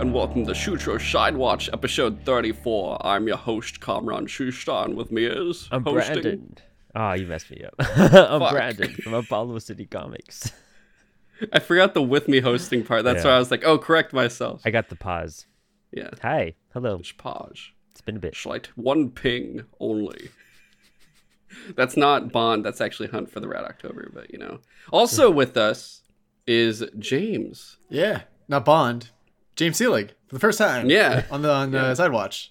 Hello and welcome to Shoot Your Shine Watch, episode 34. I'm your host, Kamran Shushan. With me is I'm hosting. Brandon. Oh, you messed me up. I'm Fuck. Brandon from Apollo City Comics. I forgot the with me hosting part. That's Yeah. why I was like, oh, correct myself. I got the pause. Yeah. Hi. Hello. Just pause. It's been a bit. Schlight. One ping only. That's not Bond. That's actually Hunt for the Red October, but you know. Also with us is James. Yeah, not Bond. James Seelig for the first time. Yeah. on the on Yeah. uh, Sidewatch.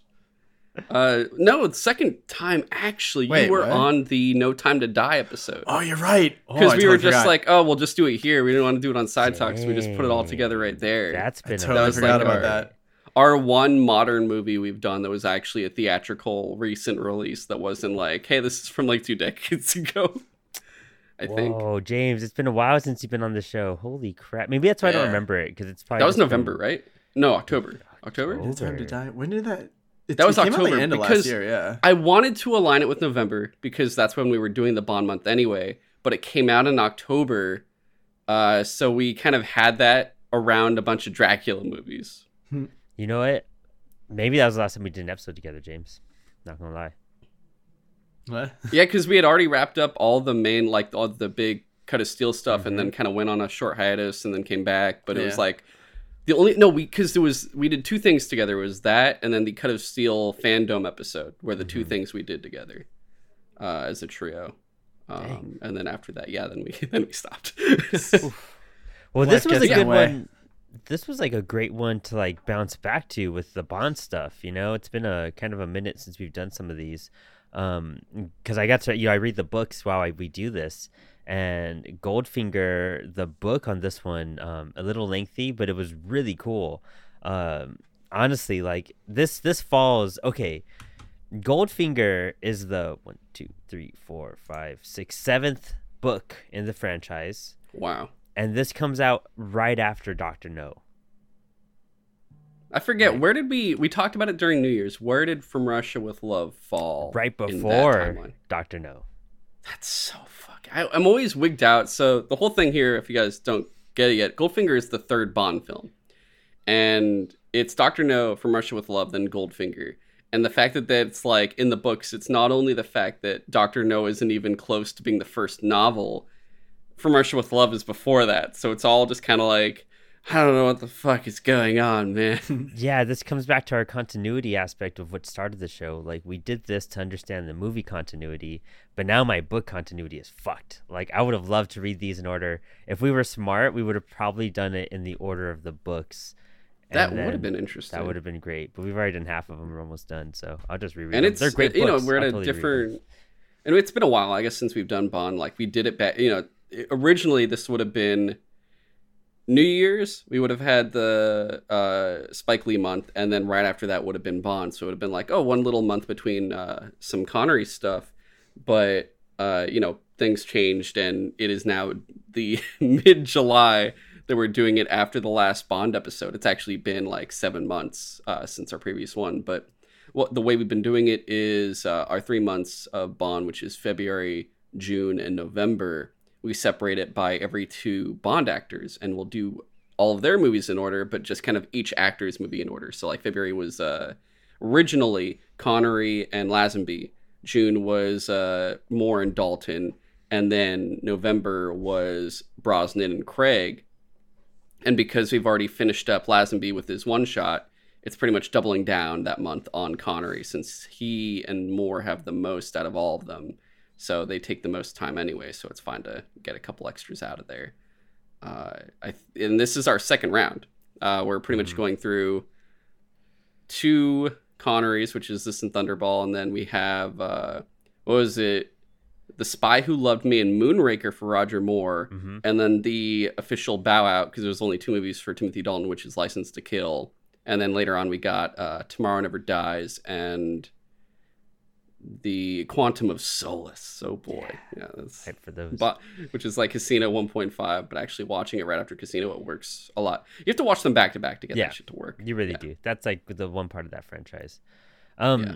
Uh, no, the second time actually. You were what? on the No Time to Die episode. Oh, you're right. Oh, Because I we totally were just forgot. like, oh, we'll just do it here. We didn't want to do it on Side Talk, so we just put it all together right there. That's I been I totally a was forgot like about our- that. Our one modern movie we've done that was actually a theatrical recent release that wasn't like, hey, this is from like two decades ago. I think. Whoa, James, it's been a while since you've been on the show. Holy crap. Maybe that's why I don't remember it because it's probably That was just been- November, right? No, October. October? October. No time to die. When did that? It, That was it came out October, the end of because- last year. Yeah. I wanted to align it with November because that's when we were doing the Bond month anyway, but it came out in October. Uh, so we kind of had that around a bunch of Dracula movies. You know what? Maybe that was the last time we did an episode together, James. Not gonna lie. What? Yeah, because we had already wrapped up all the main, like all the big cut of steel stuff, and Mm-hmm. then kind of went on a short hiatus, and then came back. But it was like the only no, we because there was we did two things together. Was that, and then the cut of steel fandom episode where the two Mm-hmm. things we did together uh, as a trio. Um, and then after that, yeah, then we then we stopped. Well, this was a good the way. one. This was like a great one to like bounce back to with the Bond stuff. You know, it's been a kind of a minute since we've done some of these. Um, because I got to you know I read the books while I, we do this, and Goldfinger, the book on this one, um, a little lengthy, but it was really cool. Um, honestly, like this this falls okay. Goldfinger is the one, two, three, four, five, six, seventh book in the franchise wow, and this comes out right after Doctor No. I forget Right. where did we we talked about it during New Year's. Where did From Russia with Love fall? Right before? Doctor No. That's so fuck. I, I'm always wigged out. So the whole thing here, if you guys don't get it yet, Goldfinger is the third Bond film, and it's Doctor No from Russia with Love, then Goldfinger. And the fact that that's like in the books, it's not only the fact that Doctor No isn't even close to being the first novel. From Russia with Love is before that, so it's all just kind of like I don't know what the fuck is going on, man. Yeah, this comes back to our continuity aspect of what started the show. Like we did this to understand the movie continuity, but now my book continuity is fucked. Like I would have loved to read these in order. If we were smart, we would have probably done it in the order of the books. that would have been interesting. That would have been great, but we've already done half of them. We're almost done, so I'll just reread and them. it's They're great you know we're at a totally different and it's been a while i guess since we've done bond like we did it back you know originally this would have been new year's we would have had the uh spike lee month and then right after that would have been bond. So it would have been like oh one little month between uh some connery stuff. But uh you know things changed and it is now the mid july that we're doing it after the last bond episode. It's actually been like seven months uh since our previous one. But well, the way we've been doing it is uh, our three months of Bond, which is February, June, and November. We separate it by every two Bond actors, and we'll do all of their movies in order, but just kind of each actor's movie in order. So, like February was uh, originally Connery and Lazenby. June was uh, Moore and Dalton, and then November was Brosnan and Craig. And because we've already finished up Lazenby with his one shot, it's pretty much doubling down that month on Connery since he and Moore have the most out of all of them. So they take the most time anyway, so it's fine to get a couple extras out of there. Uh, I and this is our second round. Uh, we're pretty much Mhm. going through two Connerys, which is this and Thunderball, and then we have uh, what was it? The Spy Who Loved Me and Moonraker for Roger Moore, Mhm. and then the official bow out because there was only two movies for Timothy Dalton, which is License to Kill, and then later on we got uh, Tomorrow Never Dies and the Quantum of Solace. Oh boy, yeah, that's Hype for those. but which is like Casino 1.5, but actually watching it right after Casino, it works a lot. You have to watch them back to back to get Yeah. that shit to work. You really Yeah. do. That's like the one part of that franchise. Um, Yeah.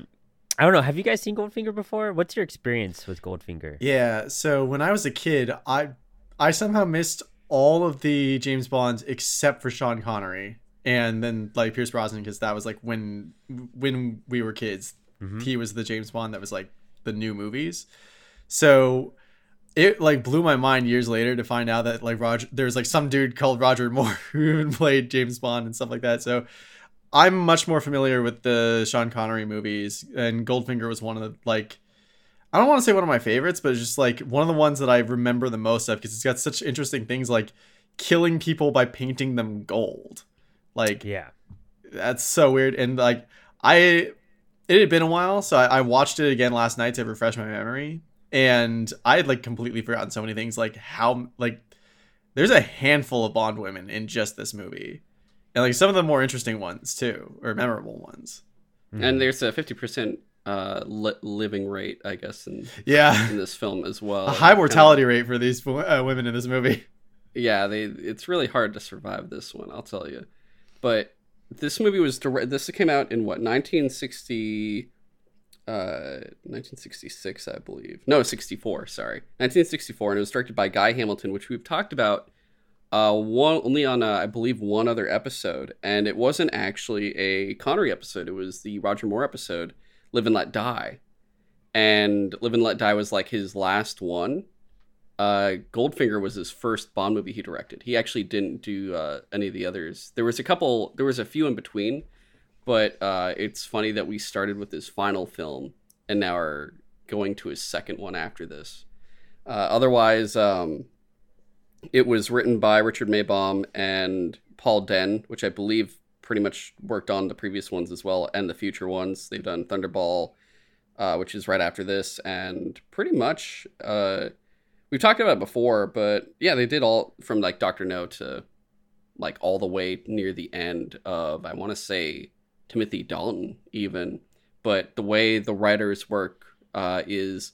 I don't know. Have you guys seen Goldfinger before? What's your experience with Goldfinger? Yeah. So when I was a kid, I I somehow missed all of the James Bonds except for Sean Connery. and then like Pierce Brosnan because that was like when when we were kids. Mhm. He was the James Bond that was like the new movies. So it like blew my mind years later to find out that like Roger there's like some dude called Roger Moore who even played James Bond and stuff like that. So I'm much more familiar with the Sean Connery movies and Goldfinger was one of the like I don't want to say one of my favorites, but it's just like one of the ones that I remember the most of because it's got such interesting things like killing people by painting them gold. Like Yeah. that's so weird. And like I, it had been a while, so I, I watched it again last night to refresh my memory, and I had like completely forgotten so many things. Like how like there's a handful of Bond women in just this movie, and like some of the more interesting ones too, or memorable ones. Mhm. And there's a 50% uh, li- living rate, I guess, in, Yeah, in this film as well. a high Kind of- mortality rate for these uh, women in this movie. yeah, they it's really hard to survive this one, I'll tell you. But this movie was direct. This came out in what 1960, uh, 1966, I believe. No, 64. Sorry, 1964, and it was directed by Guy Hamilton, which we've talked about. Uh, one only on uh, I believe one other episode, and it wasn't actually a Connery episode. It was the Roger Moore episode, "Live and Let Die," and "Live and Let Die" was like his last one uh, Goldfinger was his first Bond movie he directed. He actually didn't do uh, any of the others. There was a couple, there was a few in between, but uh, it's funny that we started with his final film and now are going to his second one after this. Uh, otherwise, um, it was written by Richard Maibaum and Paul Dehn, which I believe pretty much worked on the previous ones as well and the future ones. They've done Thunderball, uh, which is right after this, and pretty much. We've talked about it before, but yeah, they did all from like Doctor No to like all the way near the end of I want to say Timothy Dalton even. But the way the writers work uh, is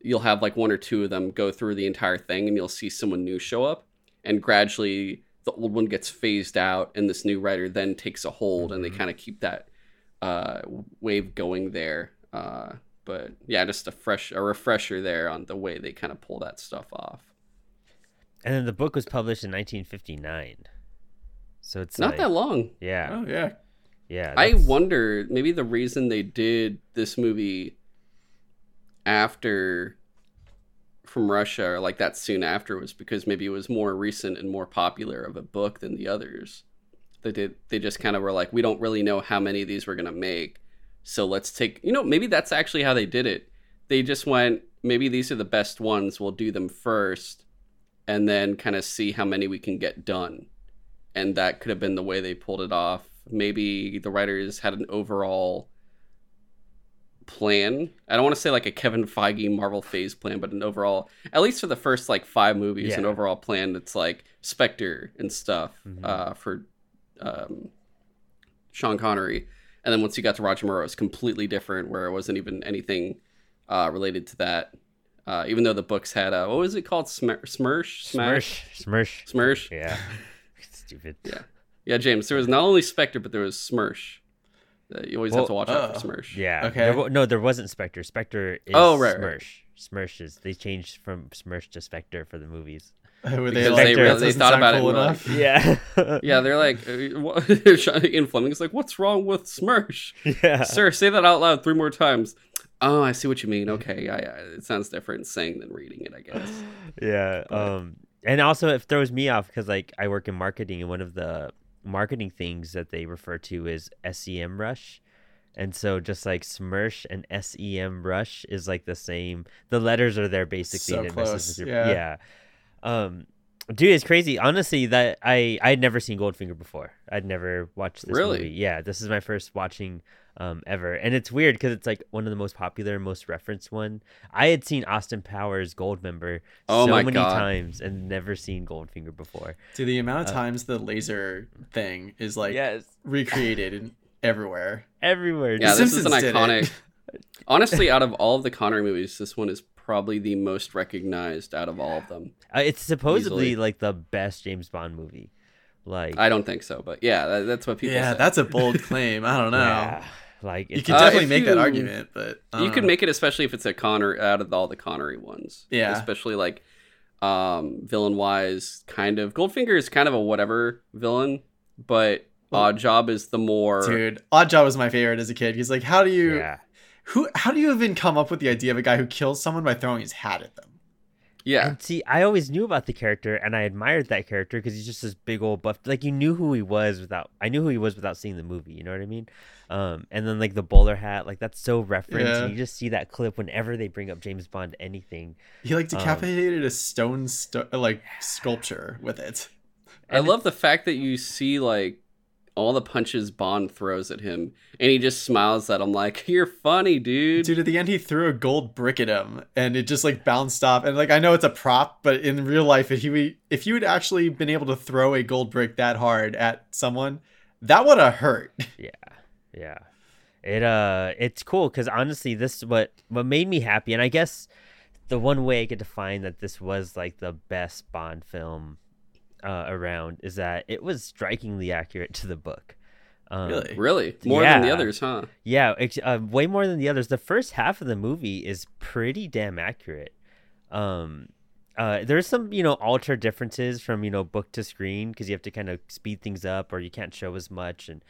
you'll have like one or two of them go through the entire thing, and you'll see someone new show up, and gradually the old one gets phased out, and this new writer then takes a hold, and they Mhm. kind of keep that uh, wave going there. Uh, but yeah, just a fresh a refresher there on the way they kind of pull that stuff off. And then the book was published in 1959. So it's Not like, that long. Yeah. Oh yeah, Yeah. I wonder maybe the reason they did this movie after from Russia or like that soon after was because maybe it was more recent and more popular of a book than the others. They did they just kind of were like we don't really know how many of these we're going to make. So let's take you know maybe that's actually how they did it. They just went maybe these are the best ones, we'll do them first and then kind of see how many we can get done. And that could have been the way they pulled it off. Maybe the writers had an overall plan. I don't want to say like a Kevin Feige Marvel phase plan, but an overall, at least for the first like five movies, an overall plan that's like Spectre and stuff Mhm. uh, for um, Sean Connery. And then once you got to Roger Moore, it was completely different, where it wasn't even anything uh, related to that. Uh, even though the books had a what was it called? Smer- Smersh, Smash, Smirsh. Smirsh. Smersh. Yeah. Stupid. Yeah. Yeah, James. There was not only Spectre, but there was Smersh. Uh, you always have to watch out for Smersh. Yeah. Okay. There no, there wasn't Spectre. Spectre is Oh, right, Smirsh. right. Smirsh is they changed from Smirsh to Spectre for the movies. Were Because they, they like, really- that they thought about it cool and were enough? Yeah. Yeah, they're like, uh, what- Ian Fleming's like, what's wrong with Smersh? yeah. Sir, say that out loud three more times. Oh, I see what you mean. Okay, yeah, yeah. It sounds different saying than reading it, I guess. yeah um and also it throws me off because like i work in marketing and one of the marketing things that they refer to is Semrush and so just like smirsh and sem rush is like the same the letters are there basically So and it messes close, with your- yeah. yeah um dude it's crazy honestly that i I had never seen goldfinger before i'd never watched this Really? movie yeah this is my first watching um ever and it's weird because it's like one of the most popular most referenced one i had seen austin powers goldmember Oh so my many God. times and never seen goldfinger before Dude, the amount of Uh, times the laser thing is like yes recreated in everywhere. everywhere Yeah, The this is an Simpsons did it. iconic. Honestly, out of all of the Connery movies, this one is probably the most recognized out of all of them. uh, it's supposedly Easily. like the best james bond movie like I don't think so, but yeah, that, that's what people yeah, say. that's a bold claim. I don't know. yeah, like You it's, could Uh, definitely if make that argument, but I you don't know. make it especially if it's a Connery out of all the Connery ones. Yeah. Especially like um villain wise kind of Goldfinger is kind of a whatever villain, but Oddjob is the more Dude, Oddjob was my favorite as a kid. He's like, how do you Yeah. Who how do you even come up with the idea of a guy who kills someone by throwing his hat at them? yeah. And see, I always knew about the character, and I admired that character because he's just this big old buff. Like you knew who he was without. I knew who he was without seeing the movie. You know what I mean? Um, and then like the bowler hat, like that's so referenced. Yeah. And you just see that clip whenever they bring up James Bond anything. He like Um, decapitated a stone stu- like sculpture with it. I love the fact that you see like all the punches Bond throws at him, and he just smiles at him like, "You're funny, dude." Dude, at the end he threw a gold brick at him and it just like bounced off. And like I know it's a prop, but in real life if you if you had actually been able to throw a gold brick that hard at someone, that would have hurt. Yeah, yeah. It uh, it's cool because honestly, this is what what made me happy, and I guess the one way I could define that this was like the best Bond film uh, around is that it was strikingly accurate to the book. Um, Really? Really, more than the others, huh? Yeah, uh, way more than the others. The first half of the movie is pretty damn accurate. Um, uh, there's some you know alter differences from you know book to screen because you have to kind of speed things up or you can't show as much and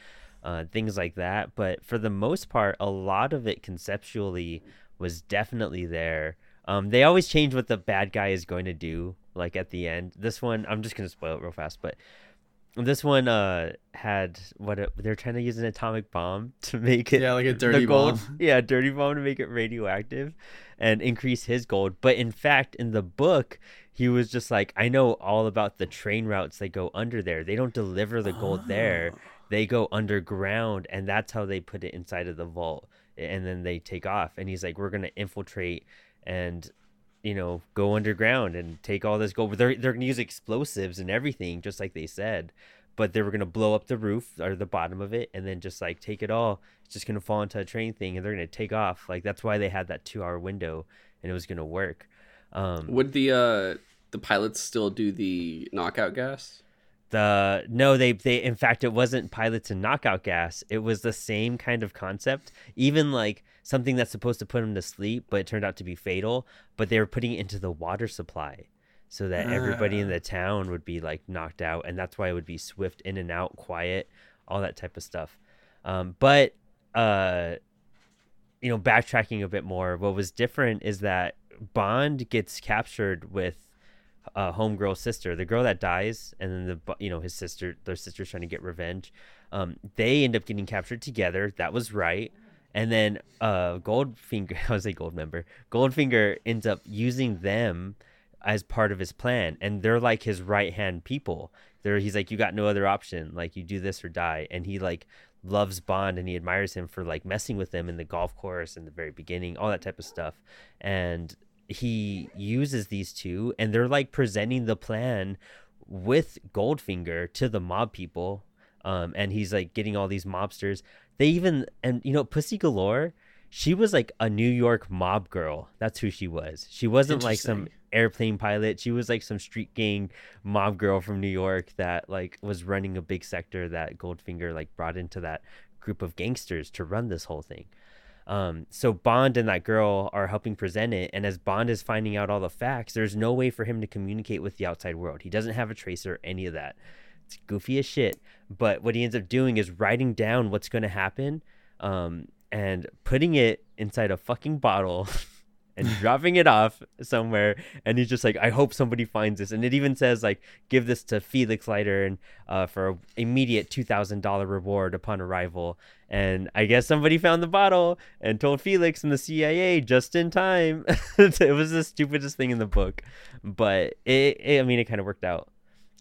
uh, things like that. But for the most part, a lot of it conceptually was definitely there. Um, they always change what the bad guy is going to do, like at the end. This one, I'm just gonna spoil it real fast, but this one uh had what it, they're trying to use an atomic bomb to make it Yeah, like a dirty gold, bomb. yeah, dirty bomb to make it radioactive and increase his gold. But in fact, in the book, he was just like, I know all about the train routes that go under there. They don't deliver the gold there. Oh. They go underground, and that's how they put it inside of the vault. And then they take off. And he's like, We're gonna infiltrate and you know go underground and take all this gold. They're they're gonna use explosives and everything, just like they said. But they were gonna blow up the roof or the bottom of it, and then just like take it all. It's just gonna fall into a train thing, and they're gonna take off. Like that's why they had that two-hour window, and it was gonna work. Um, Would the uh the pilots still do the knockout gas? the no they they in fact it wasn't pilots and knockout gas it was the same kind of concept even like something that's supposed to put them to sleep but it turned out to be fatal but they were putting it into the water supply so that everybody in Ah. the town would be like knocked out and that's why it would be swift in and out quiet all that type of stuff um, but uh you know backtracking a bit more what was different is that bond gets captured with uh, homegirl sister, the girl that dies, and then the you know his sister, their sister's trying to get revenge. Um, they end up getting captured together. That was right. And then uh, Goldfinger, I was a gold member. Goldfinger ends up using them as part of his plan, and they're like his right hand people. They're he's like, you got no other option. Like you do this or die. And he like loves Bond and he admires him for like messing with him in the golf course in the very beginning, all that type of stuff. And he uses these two and they're like presenting the plan with Goldfinger to the mob people. Um, and he's like getting all these mobsters. They even and you know Pussy Galore, she was like a New York mob girl. That's who she was. She wasn't like some airplane pilot. She was like some street gang mob girl from New York that like was running a big sector that Goldfinger like brought into that group of gangsters to run this whole thing. Um, so Bond and that girl are helping present it, and as Bond is finding out all the facts, there's no way for him to communicate with the outside world. He doesn't have a tracer, any of that. It's goofy as shit. But what he ends up doing is writing down what's going to happen, um, and putting it inside a fucking bottle. and dropping it off somewhere. And he's just like i hope somebody finds this. And it even says like give this to felix leiter and uh, for a immediate $2000 reward upon arrival. And i guess somebody found the bottle and told felix and the cia just in time. It was the stupidest thing in the book. But it, it i mean it kind of worked out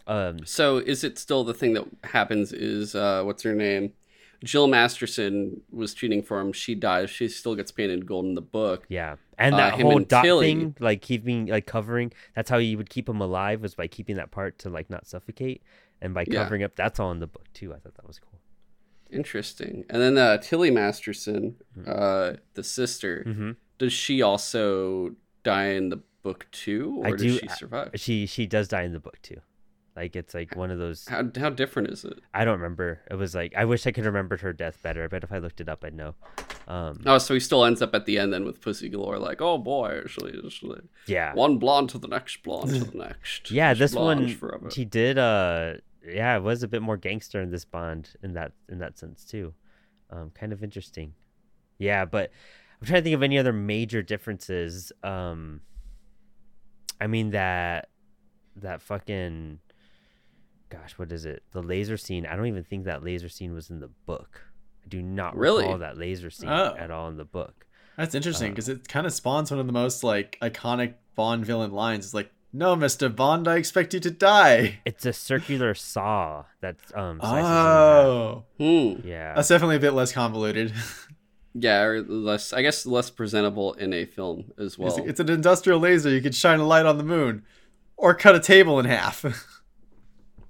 um So is it still the thing that happens? Is uh what's her name? Jill Masterson was cheating for him. She dies. She still gets painted gold in the book. Yeah, and Uh, that him whole and dot Tilly. thing, like keeping, like covering. That's how you would keep him alive was by keeping that part to like not suffocate, and by Yeah. covering up. That's all in the book too. I thought that was cool. Interesting. And then uh, Tilly Masterson, uh, the sister, Mm-hmm. does she also die in the book too, or I does do- she survive? She she does die in the book too. Like it's like one of those. How how different is it? I don't remember. It was like I wish I could remember her death better. But if I looked it up, I'd know. Um, Oh, so he still ends up at the end then with Pussy Galore, like, oh boy, actually, actually, yeah, one blonde to the next, blonde to the next. yeah. This one forever. she did. Uh, yeah, it was a bit more gangster in this Bond in that in that sense too. Um, kind of interesting. Yeah, but I'm trying to think of any other major differences. Um, I mean that that fucking gosh, what is it? The laser scene. I don't even think that laser scene was in the book. I do not Really? recall that laser scene Oh. at all in the book. That's interesting Uh, because it kind of spawns one of the most like iconic Bond villain lines. It's like, "No, Mister Bond, I expect you to die." It's a circular saw that's um Oh, Hmm. Yeah. that's definitely a bit less convoluted. Yeah, or less. I guess less presentable in a film as well. it's, it's an industrial laser. You could shine a light on the moon, or cut a table in half.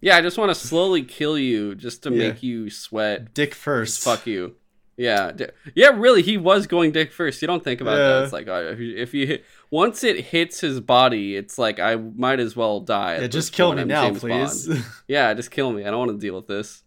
yeah, I just want to slowly kill you just to Yeah. make you sweat. Dick first. Fuck you. Yeah, di- yeah. Really, he was going dick first. You don't think about Yeah. that. It's like uh, if you, if you hit once it hits his body, it's like I might as well die. Yeah, just kill me I'm now, James please. Yeah, just kill me. I don't want to deal with this.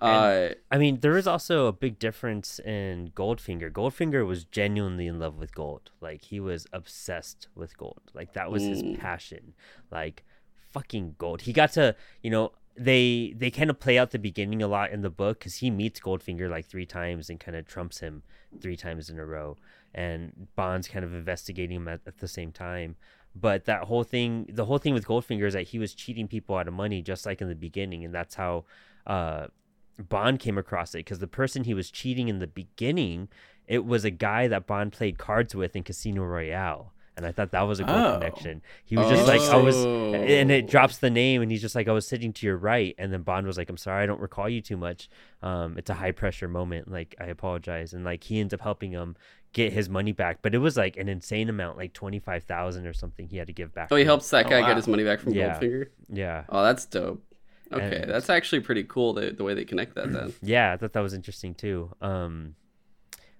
Uh, I mean, there is also a big difference in Goldfinger. Goldfinger was genuinely in love with gold. Like he was obsessed with gold. Like that was his Mm. passion. Like fucking gold. He got to, you know, they they kind of play out the beginning a lot in the book because he meets Goldfinger like three times and kind of trumps him three times in a row, and Bond's kind of investigating him at, at the same time. But that whole thing, the whole thing with Goldfinger is that he was cheating people out of money, just like in the beginning, and that's how uh, Bond came across it. Because the person he was cheating in the beginning, it was a guy that Bond played cards with in Casino Royale, and I thought that was a cool Oh. connection. He was just like, I was, and Oh. it drops the name, and he's just like, I was sitting to your right, and then Bond was like, I'm sorry, I don't recall you too much. Um, it's a high pressure moment. Like, I apologize, and like he ends up helping him get his money back, but it was like an insane amount, like twenty five thousand or something. He had to give back. Oh, he helps that Oh, guy wow. get his money back from Yeah. Goldfinger. Yeah, Oh, that's dope. Okay, And- that's actually pretty cool the, the way they connect that then. yeah, I thought that was interesting too. Um,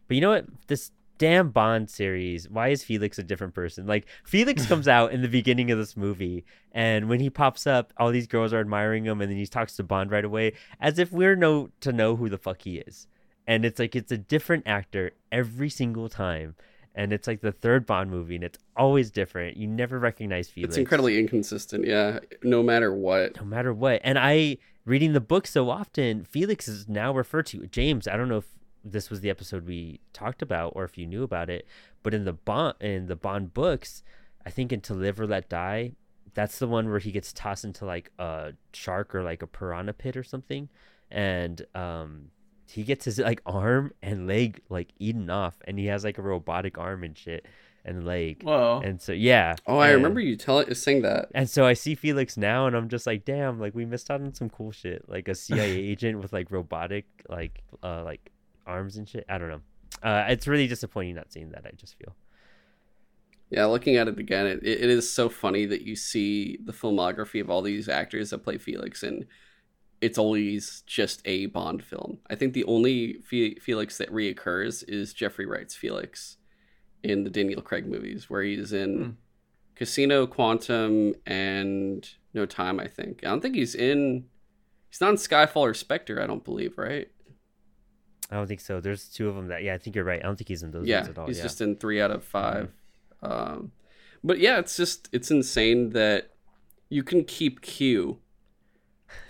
but you know what? This damn Bond series. Why is Felix a different person? Like Felix comes out in the beginning of this movie, and when he pops up, all these girls are admiring him, and then he talks to Bond right away, as if we're know to know who the fuck he is. And it's like it's a different actor every single time. And it's like the third Bond movie, and it's always different. You never recognize Felix It's incredibly inconsistent. Yeah, no matter what. no matter what. And I reading the book so often, Felix is now referred to James. I don't know if this was the episode we talked about or if you knew about it, but in the Bond in the Bond books, I think in To Live or Let Die, that's the one where he gets tossed into like a shark or like a piranha pit or something, and um. He gets his like arm and leg like eaten off, and he has like a robotic arm and shit and leg. Whoa. And so yeah. Oh, I and- remember you tell saying that. and so I see Felix now, and I'm just like, damn, like we missed out on some cool shit, like a CIA agent with like robotic, like, uh, like arms and shit. I don't know. Uh, it's really disappointing not seeing that. I just feel. Yeah, looking at it again, it, it is so funny that you see the filmography of all these actors that play Felix, and it's always just a Bond film. I think the only Fe- Felix that reoccurs is Jeffrey Wright's Felix in the Daniel Craig movies, where he's in Hmm. Casino, Quantum, and No Time. I think. I don't think he's in. He's not in Skyfall or Spectre. I don't believe, right? I don't think so. There's two of them that. Yeah, I think you're right. I don't think he's in those yeah, ones at all. he's yeah. just in three out of 5 Um, but yeah, it's just it's insane that you can keep Q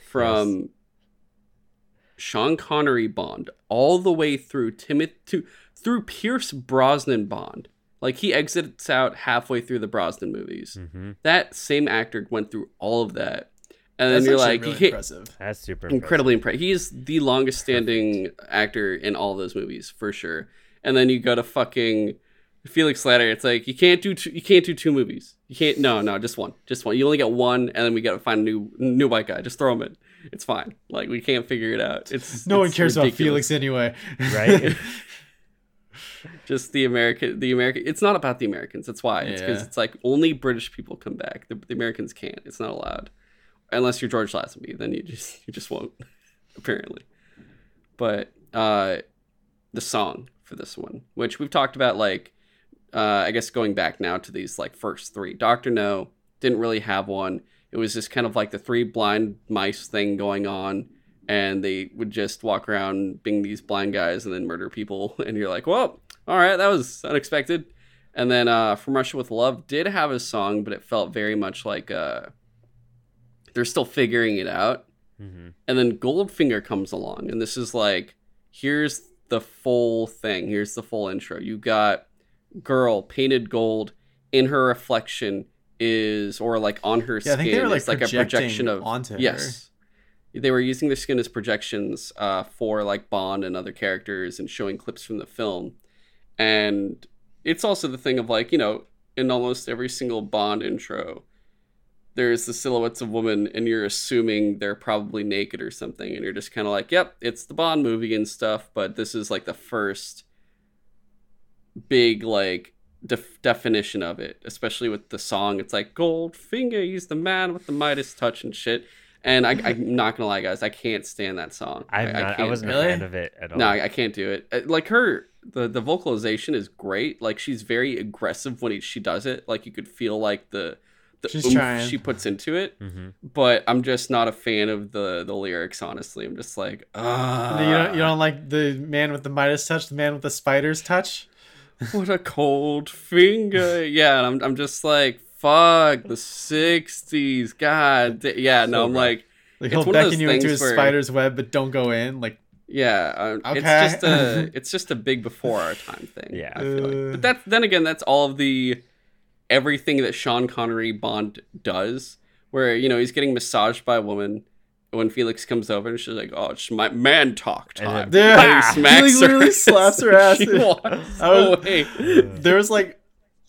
from Sean Connery Bond all the way through Timothy to through Pierce Brosnan Bond. Like he exits out halfway through the Brosnan movies. hmm That same actor went through all of that, and then you're like, really you impressive. That's super incredibly impressive. He is the longest standing actor in all those movies for sure. And then you go to fucking Felix Leiter. It's like you can't do two, you can't do two movies. You can't. No, no, just one, just one. You only get one, and then we got to find a new new white guy. Just throw him in. It's fine. Like we can't figure it out. It's No one cares ridiculous. about Felix anyway. Right? Just the American, the American. It's not about the Americans. That's why. It's because Yeah. it's like only British people come back. The, the Americans can't. It's not allowed, unless you're George Lazenby. Then you just you just won't, apparently. But uh, the song for this one, which we've talked about, like uh, I guess going back now to these like first three. Doctor No didn't really have one. It was just kind of like the three blind mice thing going on, and they would just walk around being these blind guys and then murder people. And you're like, well, all right, that was unexpected. And then uh, From Russia with Love did have a song, but it felt very much like uh, they're still figuring it out. hmm And then Goldfinger comes along, and this is like, here's the full thing. Here's the full intro. You got girl painted gold in her reflection is, or like on her Yeah, I skin think they were like like a projection of onto her. yes. They were using their skin as projections uh, for like Bond and other characters and showing clips from the film. And it's also the thing of like, you know, in almost every single Bond intro, there's the silhouettes of women and you're assuming they're probably naked or something and you're just kind of like yep it's the bond movie and stuff but this is like the first big like def- definition of it especially with the song it's like goldfinger he's the man with the midas touch and shit and I, i'm not gonna lie guys i can't stand that song I'm I, not. I, can't- wasn't Really? a fan of it at all. no, I I can't do it. Uh, Like her, the the vocalization is great. Like she's very aggressive when he, she does it. Like you could feel like the the She's oomph trying. she puts into it. hmm But I'm just not a fan of the the lyrics. Honestly, I'm just like, ah, you don't you don't like the man with the Midas touch, the man with the spider's touch. what a cold finger. Yeah, I'm I'm just like, fuck the '60s. God, da- yeah. No, I'm like, Like It's he'll one of those beckon you into things his where- spider's web, but don't go in. Like yeah, um, Okay. it's just a it's just a big before our time thing. Yeah. I feel like. Uh. But that's then again, that's all of the everything that Sean Connery Bond does, where you know he's getting massaged by a woman. When Felix comes over and she's like, "Oh, it's my man talk And time," then- He he smacks literally her. slaps her ass. She walks was- away. there was like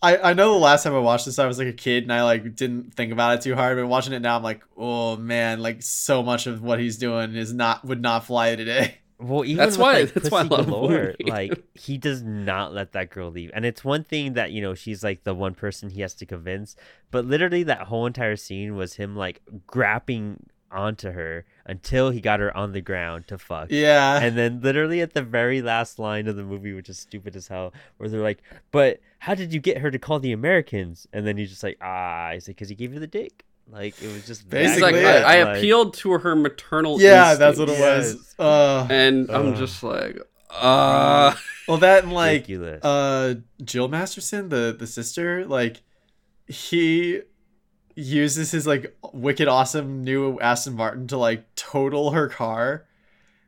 I, I know the last time I watched this I was like a kid and I like didn't think about it too hard, but watching it now I'm like, oh man, like so much of what he's doing is not would not fly today. Well, even That's why- like, that's why I Galore, like he does not let that girl leave, and it's one thing that you know she's like the one person he has to convince, but literally that whole entire scene was him like grabbing onto her until he got her on the ground to fuck. Yeah. And then literally at the very last line of the movie, which is stupid as hell, where they're like, "But how did you get her to call the Americans?" And then he's just like, "Ah," he's like, "Cause he gave her the dick." Like it was just that He's like, Basically, I. I like- appealed to her maternal. yeah, that's what it was. Uh, And I'm just like, uh well, that and like ridiculous. uh Jill Masterson, the the sister, like he uses his like wicked awesome new Aston Martin to like total her car.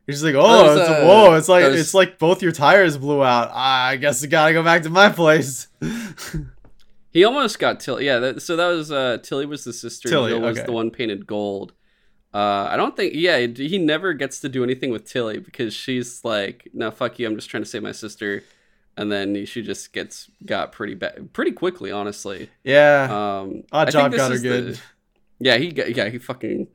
He's just like, oh, Those, it's, uh, whoa, it's like those- it's like both your tires blew out. Ah, I guess I gotta go back to my place. He almost got Tilly. Yeah, that, so that was uh, Tilly was the sister. Tilly, Jill was okay. the one painted gold. Uh, I don't think. Yeah, he never gets to do anything with Tilly because she's like, "No, fuck you. I'm just trying to save my sister." And then she just gets got pretty bad, pretty quickly, honestly. yeah, Um, Odd I Job got her is the- good. yeah, he got, yeah he fucking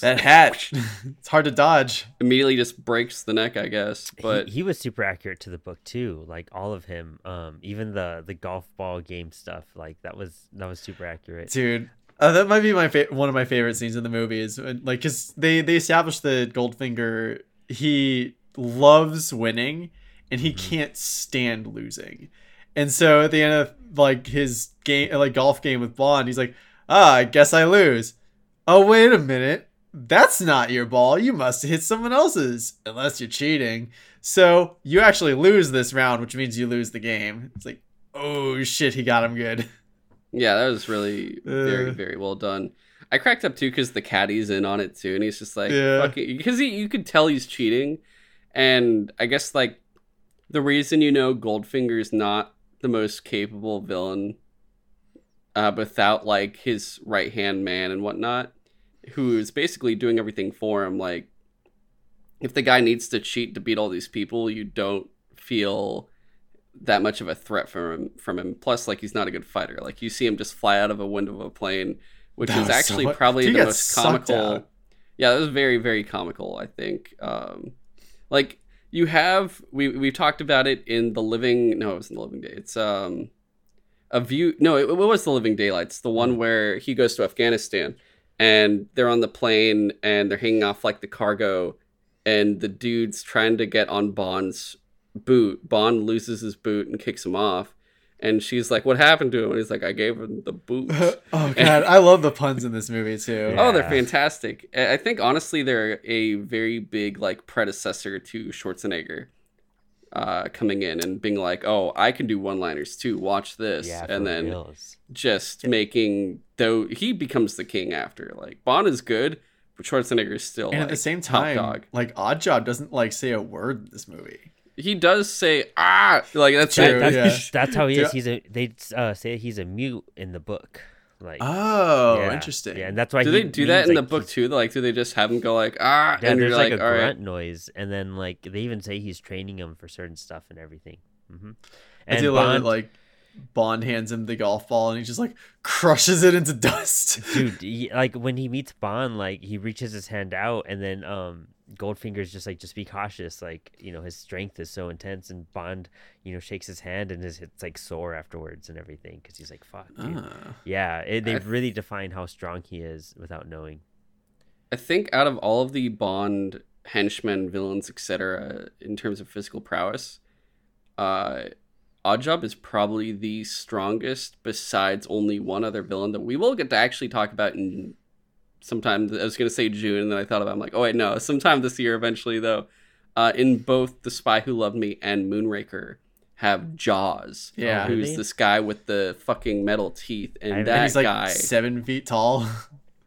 that hat. it's hard to dodge. immediately just breaks the neck, I guess. But he, he was super accurate to the book too like all of him um even the the golf ball game stuff like that was that was super accurate dude uh, that might be my fa- one of my favorite scenes in the movie is when, like because they they established that goldfinger he loves winning and he can't stand losing and so at the end of like his game like golf game with bond he's like ah i guess i lose oh wait a minute that's not your ball you must have hit someone else's unless you're cheating so you actually lose this round which means you lose the game it's like oh shit he got him good Yeah, that was really very Uh. very well done. I cracked up too because the caddy's in on it too, and he's just like, Yeah. because you could tell he's cheating, and I guess like the reason you know Goldfinger's not the most capable villain, uh, without like his right hand man and whatnot, who is basically doing everything for him. Like, if the guy needs to cheat to beat all these people, you don't feel that much of a threat from him from him. Plus, like he's not a good fighter. Like you see him just fly out of a window of a plane, which That is was so actually probably He the most comical. Yeah, that was very very comical. I think. Um, like you have we we talked about it in the living. No, it wasn't the living day. It's um a view. No, it, it was the living daylights. The one where he goes to Afghanistan and they're on the plane and they're hanging off like the cargo and the dude's trying to get on Bond's boot. Bond loses his boot and kicks him off. And she's like, What happened to him? And he's like, I gave him the boot. oh god, I love the puns in this movie too. Yeah. Oh, they're fantastic. I I think honestly they're a very big like predecessor to Schwarzenegger. Uh, coming in and being like, "Oh, I can do one-liners too. Watch this," yeah and then reals. just making though he becomes the king after. Like Bond is good, but Schwarzenegger is still and like, at the same time, dog. like Oddjob doesn't like say a word in this movie. He does say ah, like that's True. That's, yeah. that's how he is. He's a. They uh, say he's a mute in the book. Like. Oh, yeah, interesting. Yeah, and that's why. Do he they do that in the book too? Like, do they just have him go like ah, Yeah, and there's like, like, a all right, grunt noise, and then like they even say he's training him for certain stuff and everything. Mm-hmm. I And do love Bond. Like Bond hands him the golf ball, and he just like crushes it into dust. dude, he, like when he meets Bond, like he reaches his hand out, and then um Goldfinger's just like, just be cautious, like you know his strength is so intense, and Bond, you know, shakes his hand, and his it's like sore afterwards and everything because he's like, fuck, dude. Ah. Yeah, it, they I- really define how strong he is without knowing. I think out of all of the Bond henchmen, villains, etc., in terms of physical prowess, uh, Oddjob is probably the strongest. Besides only one other villain that we will get to actually talk about in sometime. I was gonna say June, and then I thought about. it, I'm like, oh wait, no, sometime this year eventually though. Uh, in both The Spy Who Loved Me and Moonraker, have Jaws. Yeah. Oh, who's really? this guy with the fucking metal teeth, and I- that and he's like guy. seven feet tall.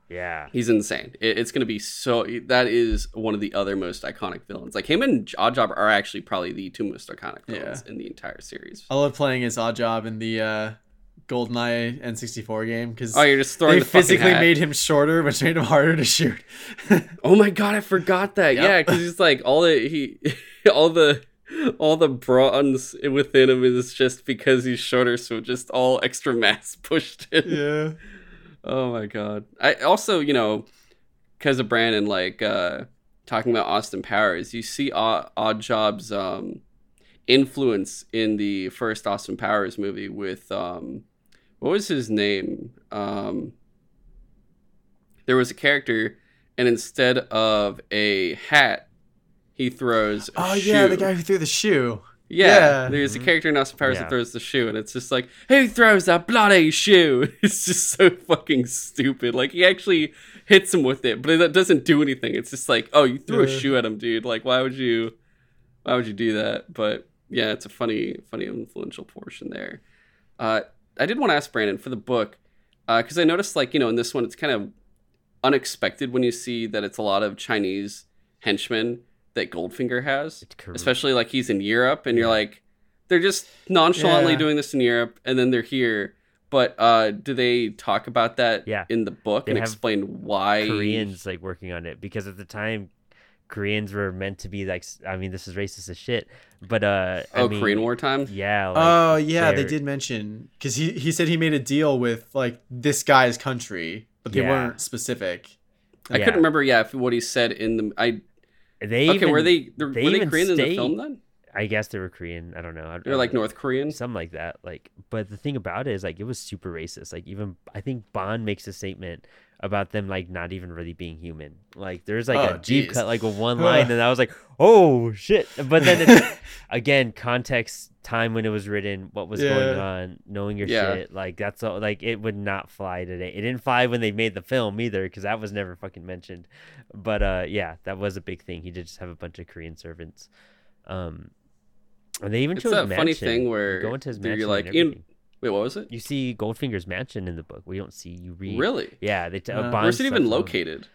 Yeah, He's insane. It, it's going to be so. That is one of the other most iconic villains. Like him and Oddjob are actually probably the two most iconic villains in the entire series. I love playing as Oddjob in the uh, GoldenEye N64 game because Oh, you're just throwing they the physically made him shorter, which made him harder to shoot. Oh my god, I forgot that. Yep. Yeah, because he's like all the he, all the, all the bronze within him is just because he's shorter, so just all extra mass pushed in. yeah. Oh my god. I also, you know, because of Brandon, like uh talking about Austin Powers, you see Odd, jobs um influence in the first Austin Powers movie with um what was his name? Um there was a character and instead of a hat he throws a Oh yeah, the guy who threw the shoe. Yeah, Yeah. there's a character in Austin Powers Yeah. that throws the shoe, and it's just like, who throws a bloody shoe? It's just so fucking stupid. Like he actually hits him with it, but it doesn't do anything. It's just like, oh, you threw a shoe at him, dude. Like, why would you? Why would you do that? But yeah, it's a funny, funny, influential portion there. Uh, I did want to ask Brandon for the book because I noticed, like, you know, in this one, it's kind of unexpected when you see that it's a lot of Chinese henchmen that Goldfinger has especially like he's in Europe and you're like they're just nonchalantly Yeah. doing this in Europe and then they're here but uh do they talk about that Yeah. in the book They and explain why Koreans like working on it because at the time Koreans were meant to be like I mean this is racist as shit but uh I oh mean, Korean War time yeah like, oh yeah, they did mention because he he said he made a deal with like this guy's country, but they Yeah. weren't specific. I yeah. couldn't remember yeah if, what he said in the I they okay even, were they were they they even Korean in the film then I guess they were Korean I don't know I- they're I like. North Korean something like that like but the thing about it is like it was super racist like even i think bond makes a statement about them like not even really being human. Like there's like Oh, a deep cut like with one line and i was like oh shit. But then it's, again context time when it was written what was going on knowing your Yeah. shit like that's all like it would not fly today. It didn't fly when they made the film either because that was never fucking mentioned. But uh yeah that was a big thing. He did just have a bunch of korean servants. Um and they even it's chose that funny thing where go into his you're like in. Wait what was it You see Goldfinger's mansion in the book. We don't see you read. really Yeah, they t- Uh, where's it even located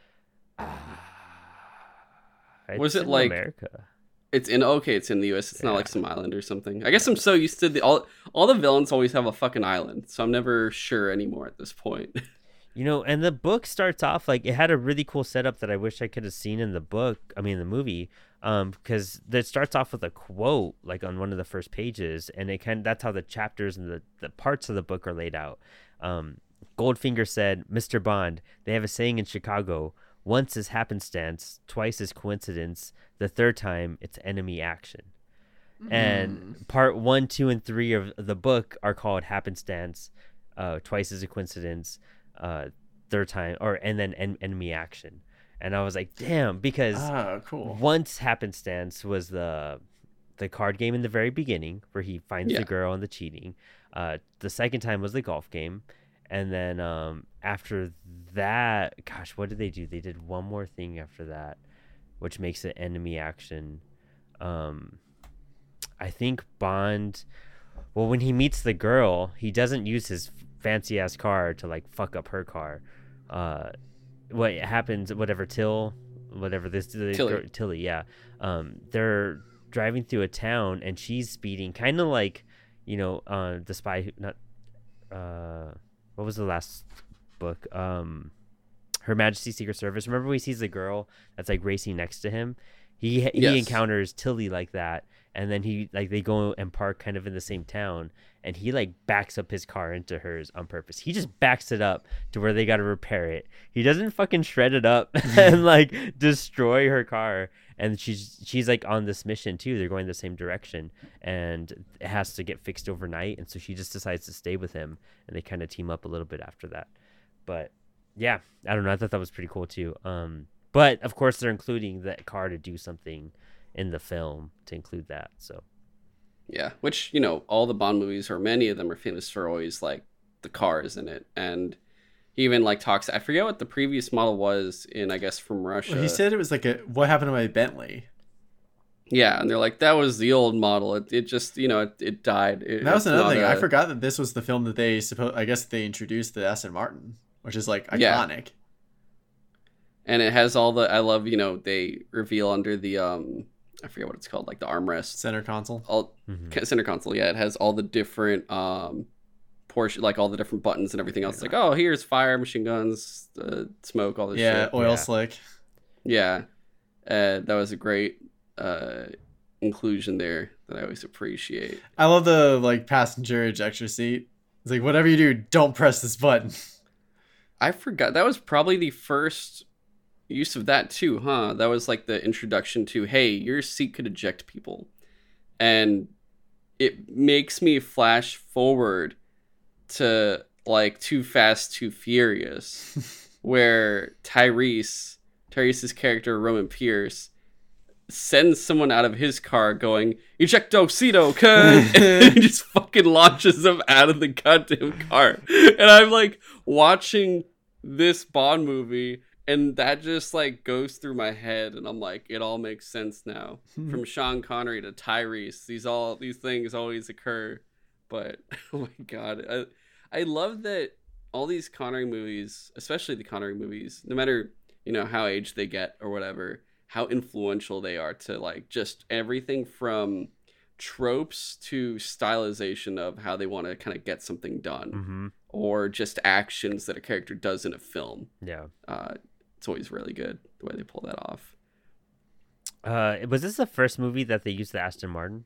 It's Was it in like- America? It's in okay, it's in the US. It's not like some island or something. I guess I'm so used to the all all the villains always have a fucking island, so I'm never sure anymore at this point. You know, and the book starts off like it had a really cool setup that I wish I could have seen in the book. I mean, the movie, um, because it starts off with a quote like on one of the first pages, and it kind of that's how the chapters and the the parts of the book are laid out. Um, Goldfinger said, "Mr. Bond, they have a saying in Chicago: once is happenstance, twice is coincidence, the third time it's enemy action." And part one, two, and three of the book are called happenstance, uh, twice is a coincidence, uh, third time, or and then en- enemy action. And I was like, damn, because Oh, cool. once happenstance was the the card game in the very beginning where he finds Yeah. the girl and the cheating. Uh, the second time was the golf game, and then um, after that, gosh, what did they do? They did one more thing after that, which makes it enemy action. Um, I think Bond. Well, when he meets the girl, he doesn't use his fancy ass car to like fuck up her car. Uh, what happens, whatever Till, whatever this Tilly. girl- Tilly, yeah. Um, they're driving through a town and she's speeding, kind of like, you know, uh, the spy, who, not, uh, what was the last book? Um, Her Majesty's Secret Service. Remember we sees the girl that's like racing next to him? He he Yes. encounters Tilly like that, and then he like they go and park kind of in the same town, and he like backs up his car into hers on purpose. He just backs it up to where they got to repair it. He doesn't fucking shred it up and like destroy her car. And she's she's like on this mission too. They're going the same direction, and it has to get fixed overnight. And so she just decides to stay with him, and they kind of team up a little bit after that. But yeah, I don't know. I thought that was pretty cool too. Um, but of course they're including that car to do something in the film to include that. So Yeah, which you know, all the Bond movies or many of them are famous for always like the cars in it, and he even like talks. I forget what the previous model was in, I guess, from Russia. Well, he said it was like a what happened to my Bentley. yeah, and they're like, that was the old model. It, it just, you know, it, it died. It, that was another thing. I a- forgot that this was the film that they supposed. I guess they introduced the Aston Martin, which is like Yeah. iconic. and it has all the. I love, you know, they reveal under the um, I forget what it's called, like the armrest, Center console. all mhm. center console. Yeah, it has all the different um, portion, like all the different buttons and everything else. Like, oh, here's fire, machine guns, uh, smoke, all this Yeah, shit. oil Yeah. slick. Yeah, uh, that was a great uh, inclusion there that I always appreciate. I love the like passenger ejector seat. It's like whatever you do, don't press this button. I forgot that was probably the first use of that too, huh? That was like the introduction to hey, your seat could eject people, and it makes me flash forward to like Too Fast, Too Furious, where Tyrese, Tyrese's character Roman Pierce, sends someone out of his car going ejecto cito cuz and he just fucking launches them out of the goddamn car. And i'm like watching this bond movie and that just like goes through my head and i'm like it all makes sense now from sean connery to tyrese these all these things always occur but oh my god i, I love that all these connery movies especially the connery movies no matter you know how age they get or whatever how influential they are to like just everything from tropes to stylization of how they want to kind of get something done Mhm. or just actions that a character does in a film Yeah. uh, it's always really good the way they pull that off Uh, was this the first movie that they used the Aston Martin?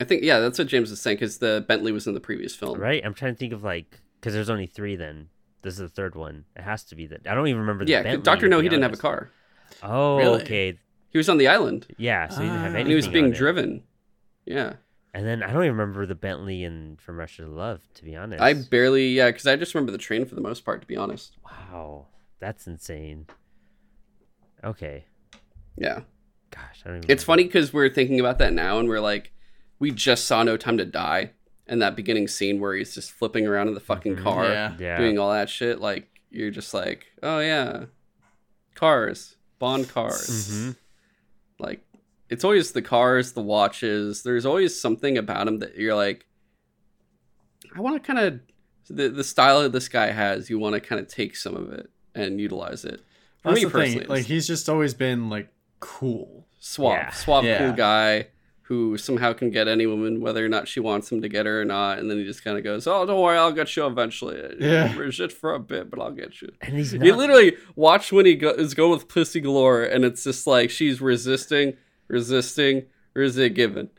i think yeah that's what james was saying because the bentley was in the previous film Right. I'm trying to think of like because there's only three. Then this is the third one. It has to be that. I don't even remember. The yeah dr no he didn't have a car Oh, Really? okay. he was on the island Yeah, so he didn't have anything. and he was being it. driven yeah And then I don't even remember the Bentley and From Russia to Love. To be honest, i barely yeah because i just remember the train for the most part to be honest wow, that's insane. Okay, yeah gosh, I don't even. It's remember. funny because we're thinking about that now, and we're like, we just saw No Time to Die, and that beginning scene where he's just flipping around in the fucking Mhm. car, Yeah. Yeah. doing all that shit. Like, you're just like, oh yeah, cars, Bond cars. Mhm. Like, it's always the cars, the watches. There's always something about him that you're like, I want to kind of the the style that this guy has. You want to kind of take some of it and utilize it. For That's me the personally, thing. Like he's just always been like cool. suave, Yeah. suave, Yeah. cool guy who somehow can get any woman, whether or not she wants him to get her or not. And then he just kind of goes, "Oh, don't worry, I'll get you eventually. Yeah. we're shit for a bit, but I'll get you." And he's not. You literally watch when he go- is going with pussy galore, and it's just like she's resisting, resisting, or is it given,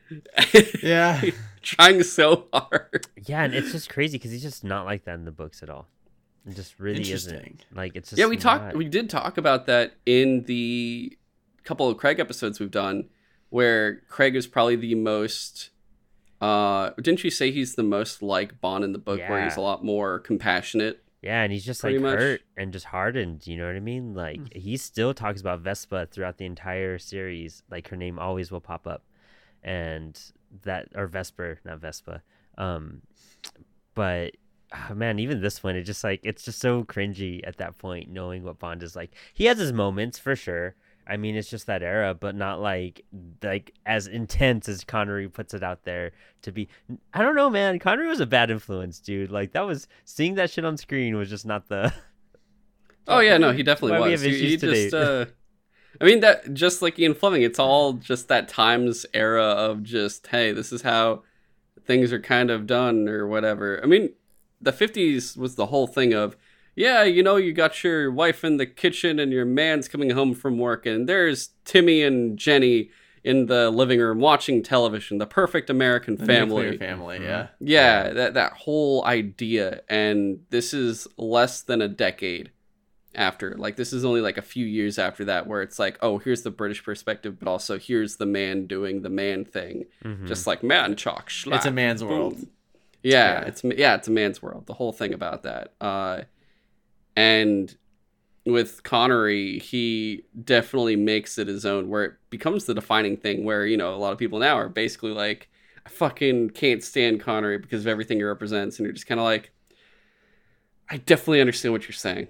Yeah. trying so hard. Yeah, and it's just crazy because he's just not like that in the books at all. It just really isn't. Interesting. Like it's just yeah, we not. talked. We did talk about that in the couple of Craig episodes we've done, where Craig is probably the most. Uh, didn't you say he's the most like Bond in the book, where he's a lot more compassionate? Yeah, and he's just Pretty like much. hurt and just hardened. You know what I mean? Like Hmm. he still talks about Vespa throughout the entire series. Like her name always will pop up, and that or Vesper, not Vespa. Um, but ah, man, even this one, it just like it's just so cringy at that point, knowing what Bond is like. He has his moments for sure, I mean, it's just that era, but not like like as intense as Connery puts it out there to be. I don't know, man. Connery was a bad influence, dude. Like that was seeing that shit on screen was just not the. oh yeah, no, he definitely was. He, he just, uh, I mean that just like Ian Fleming, it's all just that times era of just hey, this is how things are kind of done or whatever. I mean, the '50s was the whole thing of yeah, you know, you got your wife in the kitchen and your man's coming home from work, and there's Timmy and Jenny in the living room watching television, the perfect American The family. family, yeah. Yeah, that that whole idea, and this is less than a decade after. Like this is only like a few years after that, where it's like, oh, here's the British perspective, but also here's the man doing the man thing, Mhm. just like man chalk. It's a man's boom. world. Yeah, Yeah. it's yeah, it's a man's world. The whole thing about that. Uh, and with Connery, he definitely makes it his own, where it becomes the defining thing. Where you know a lot of people now are basically like, I fucking can't stand Connery because of everything he represents, and you're just kind of like, I definitely understand what you're saying.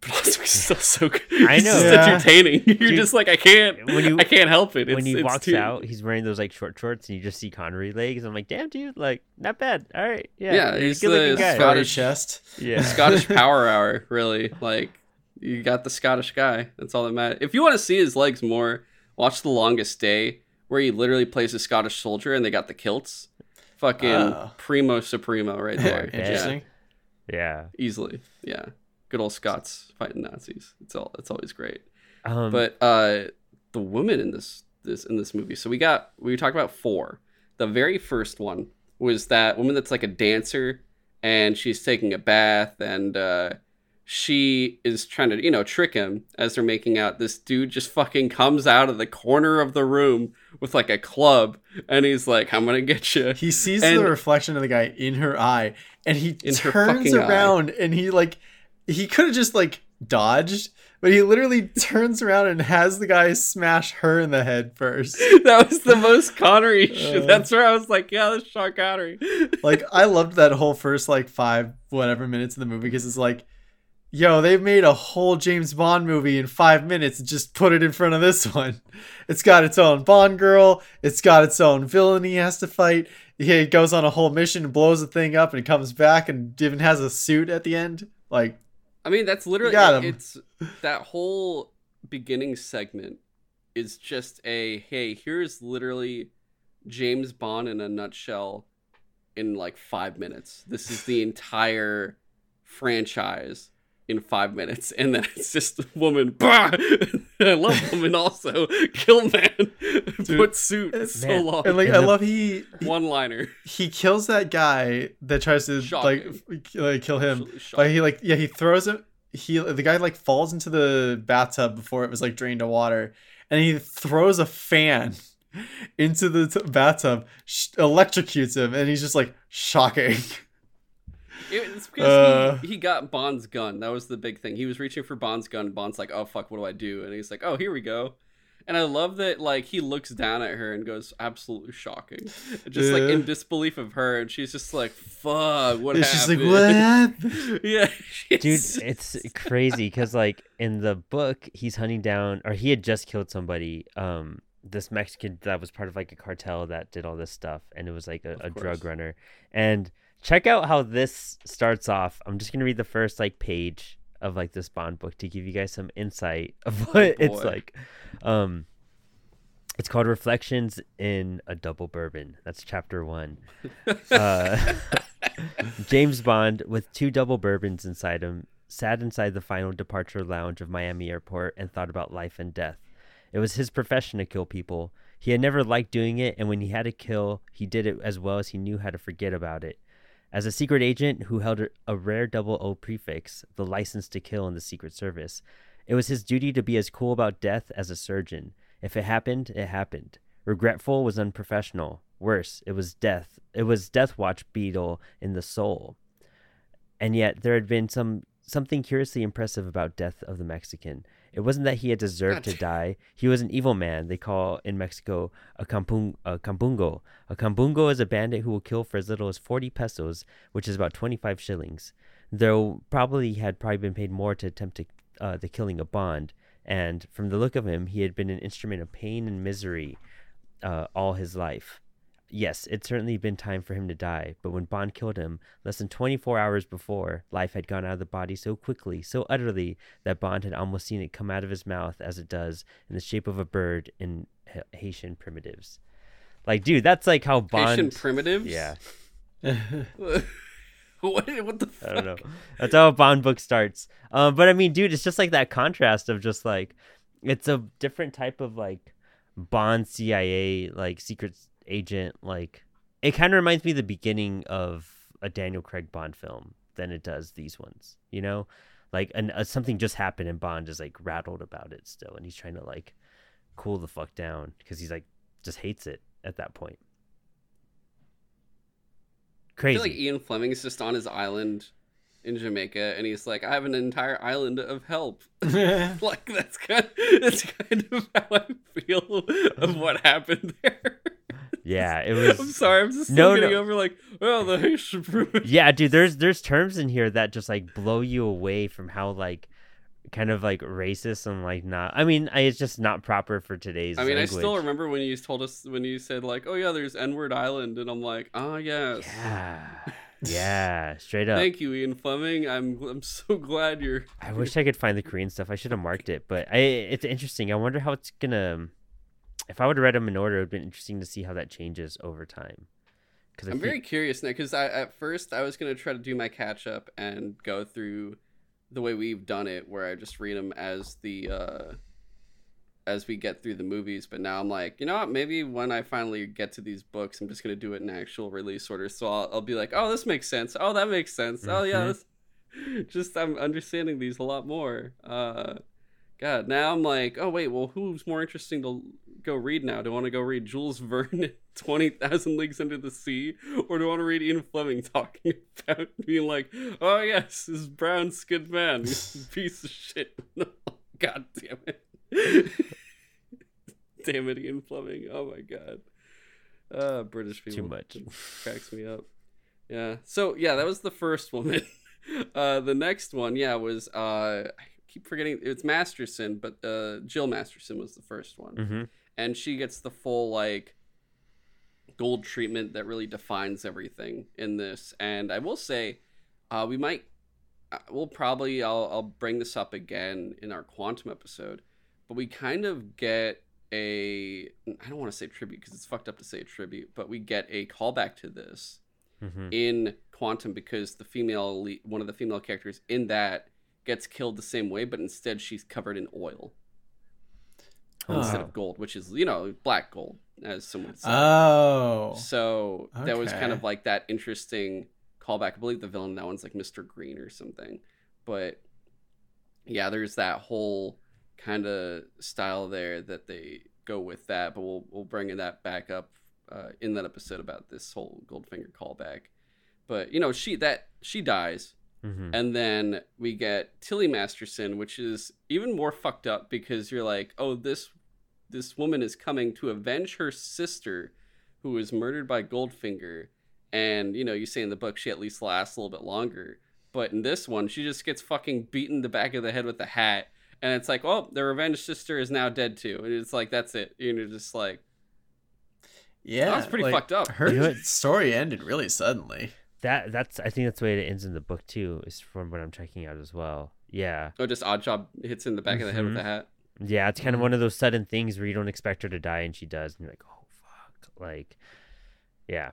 But also, he's still so good. I He's know. just Yeah. entertaining. You're Dude, just like, I can't. when you- I can't help it. It's, when he it's walks too- out, he's wearing those like short shorts, and you just see Connery legs. I'm like, damn, dude, like not bad. All right, yeah, Yeah, he's he's a good looking the guy. Scottish- Scottish chest. Yeah, Scottish power hour, really. Like you got the Scottish guy. That's all that matters. If you want to see his legs more, watch The Longest Day, where he literally plays a Scottish soldier and they got the kilts. Fucking Oh. primo supremo right there. Interesting. yeah. Yeah, easily. Yeah. Good old Scots fighting Nazis. It's all it's always great. Um, But uh the women in this this in this movie. So we got we talked about four. The very first one was that woman that's like a dancer and she's taking a bath and uh she is trying to, you know, trick him as they're making out. This dude just fucking comes out of the corner of the room with like a club and he's like, I'm gonna get you. He sees And- the reflection of the guy in her eye, and he turns fucking eye. around, and he like he could have just like dodged, but he literally turns around and has the guy smash her in the head first. that was the most Connery shit. Uh. That's where I was like, yeah, that's Sean Connery. like I loved that whole first like five whatever minutes of the movie because it's like, yo, they've made a whole James Bond movie in five minutes and just put it in front of this one. It's got its own Bond girl. It's got its own villain he has to fight. He goes on a whole mission, and blows the thing up, and comes back and even has a suit at the end. Like, I mean, that's literally got him. it's that whole beginning segment is just a hey, here's literally James Bond in a nutshell in like five minutes. This is the entire franchise in five minutes, and then it's just a woman. Bah! I love woman also. Kill man, put suit it's- so long. and like And I the- love he he, One liner. he kills that guy that tries to Shock like like kill him. But he like yeah he throws him. He the guy like falls into the bathtub before it was like drained to water, and he throws a fan into the t- bathtub, sh- electrocutes him, and he's just like shocking. It's because Uh. he, he got Bond's gun. That was the big thing. He was reaching for Bond's gun. Bond's like, "Oh fuck, what do I do?" And he's like, "Oh, here we go." And I love that, like, he looks down at her and goes, "Absolutely shocking," just like in disbelief of her, and she's just like, "Fuck, what it's just happened?" like what happened? yeah, dude she's- it's crazy because like in the book he's hunting down or he had just killed somebody um this mexican that was part of like a cartel that did all this stuff and it was like a, a drug runner and check out how this starts off i'm just gonna read the first like page of like this bond book to give you guys some insight of what it's like um it's called reflections in a double bourbon that's chapter one uh James Bond, with two double bourbons inside him, sat inside the final departure lounge of Miami Airport and thought about life and death. It was his profession to kill people. He had never liked doing it, and when he had to kill, he did it as well as he knew how to forget about it. As a secret agent who held a- rare double O prefix, the license to kill in the Secret Service, it was his duty to be as cool about death as a surgeon. If it happened, it happened. Regretful was unprofessional. Worse, it was death. It was Death Watch beetle in the soul. And yet there had been some something curiously impressive about death of the Mexican. It wasn't that he had deserved to die. He was an evil man. They call in Mexico a, campung, a cambungo. A cambungo is a bandit who will kill for as little as 40 pesos, which is about 25 shillings. Though probably he had probably been paid more to attempt to, uh, the killing of Bond. And from the look of him, he had been an instrument of pain and misery uh, all his life. Yes, it's certainly been time for him to die, but when Bond killed him, less than 24 hours before, life had gone out of the body so quickly, so utterly, that Bond had almost seen it come out of his mouth as it does in the shape of a bird in Haitian primitives. Like, dude, that's like how Bond. Haitian primitives. Yeah. what? What the fuck? I don't know. That's how a Bond book starts. Um, but I mean, dude, it's just like that contrast of just like it's a different type of like Bond CIA like secret agent like it kind of reminds me of the beginning of a Daniel Craig Bond film than it does these ones. You know, like and uh, something just happened and Bond is like rattled about it still, and he's trying to like cool the fuck down because he's like just hates it at that point. I Crazy. feel like Ian Fleming is just on his island in Jamaica, and he's like, "I have an entire island of help." like that's kind, that's kind of how I feel of what happened there. Yeah, it was. I'm sorry, I'm just No, getting no. over like, well, the Haitian yeah dude there's there's terms in here that just like blow you away from how like kind of like racist and like not i mean I, it's just not proper for today's I mean, language. I still remember when you told us when you said like, "Oh yeah, there's N-word Island," and I'm like, "Ah yes." yeah yeah straight up Thank you, Ian Fleming. I'm I'm so glad you're. i wish i could find the korean stuff i should have marked it but i it's interesting i wonder how it's gonna if i would have read them in order it would have been interesting to see how that changes over time because I'm very curious now because I at first I was gonna try to do my catch up and go through the way we've done it, where I just read them as the uh, as we get through the movies. But now I'm like, you know what? Maybe when I finally get to these books, I'm just gonna do it in actual release order. So I'll, I'll be like, oh, this makes sense. Oh, that makes sense. Oh yeah, Mhm. this... just I'm understanding these a lot more. Uh, God, now I'm like, oh wait, well, who's more interesting to go read now? Do I want to go read Jules Verne, Twenty Thousand Leagues Under the Sea, or do I want to read Ian Fleming talking about being like, oh yes, this brown skinned man, piece of shit. God damn it, damn it, Ian Fleming. Oh my god, uh, British people Too much. cracks me up. Yeah. So yeah, that was the first woman. Uh, the next one, yeah, was uh, keep forgetting it's Masterson, but uh, Jill Masterson was the first one, hmm and she gets the full like gold treatment that really defines everything in this. And I will say, uh, we might, uh, we'll probably, I'll, I'll bring this up again in our quantum episode, but we kind of get a, I don't want to say tribute because it's fucked up to say tribute, but we get a callback to this hmm in quantum because the female one of the female characters in that gets killed the same way but instead she's covered in oil. Instead Oh. of gold which is you know black gold as someone say Oh. so that was kind of like that interesting callback. I believe the villain that one's like mr green or something. But yeah there's that whole kind of style there that they go with that but we'll we'll bring that back up uh, in that episode about this whole goldfinger callback. But you know she that she dies hmm and then we get Tilly Masterson, which is even more fucked up because you're like, oh, this this woman is coming to avenge her sister who was murdered by Goldfinger. And you know, you say in the book she at least lasts a little bit longer. But in this one, she just gets fucking beaten the back of the head with a hat. And it's like, oh, the revenge sister is now dead too. And it's like, that's it. And you're just like, Yeah. That was pretty fucked up. Her You know what? story ended really suddenly. That that's i think that's the way it ends in the book too is from what i'm checking out as well yeah oh, just Oddjob hits in the back of the head with the hat. Yeah, it's kind of Mhm. one of those sudden things where you don't expect her to die and she does, and you're like, oh fuck, like, yeah.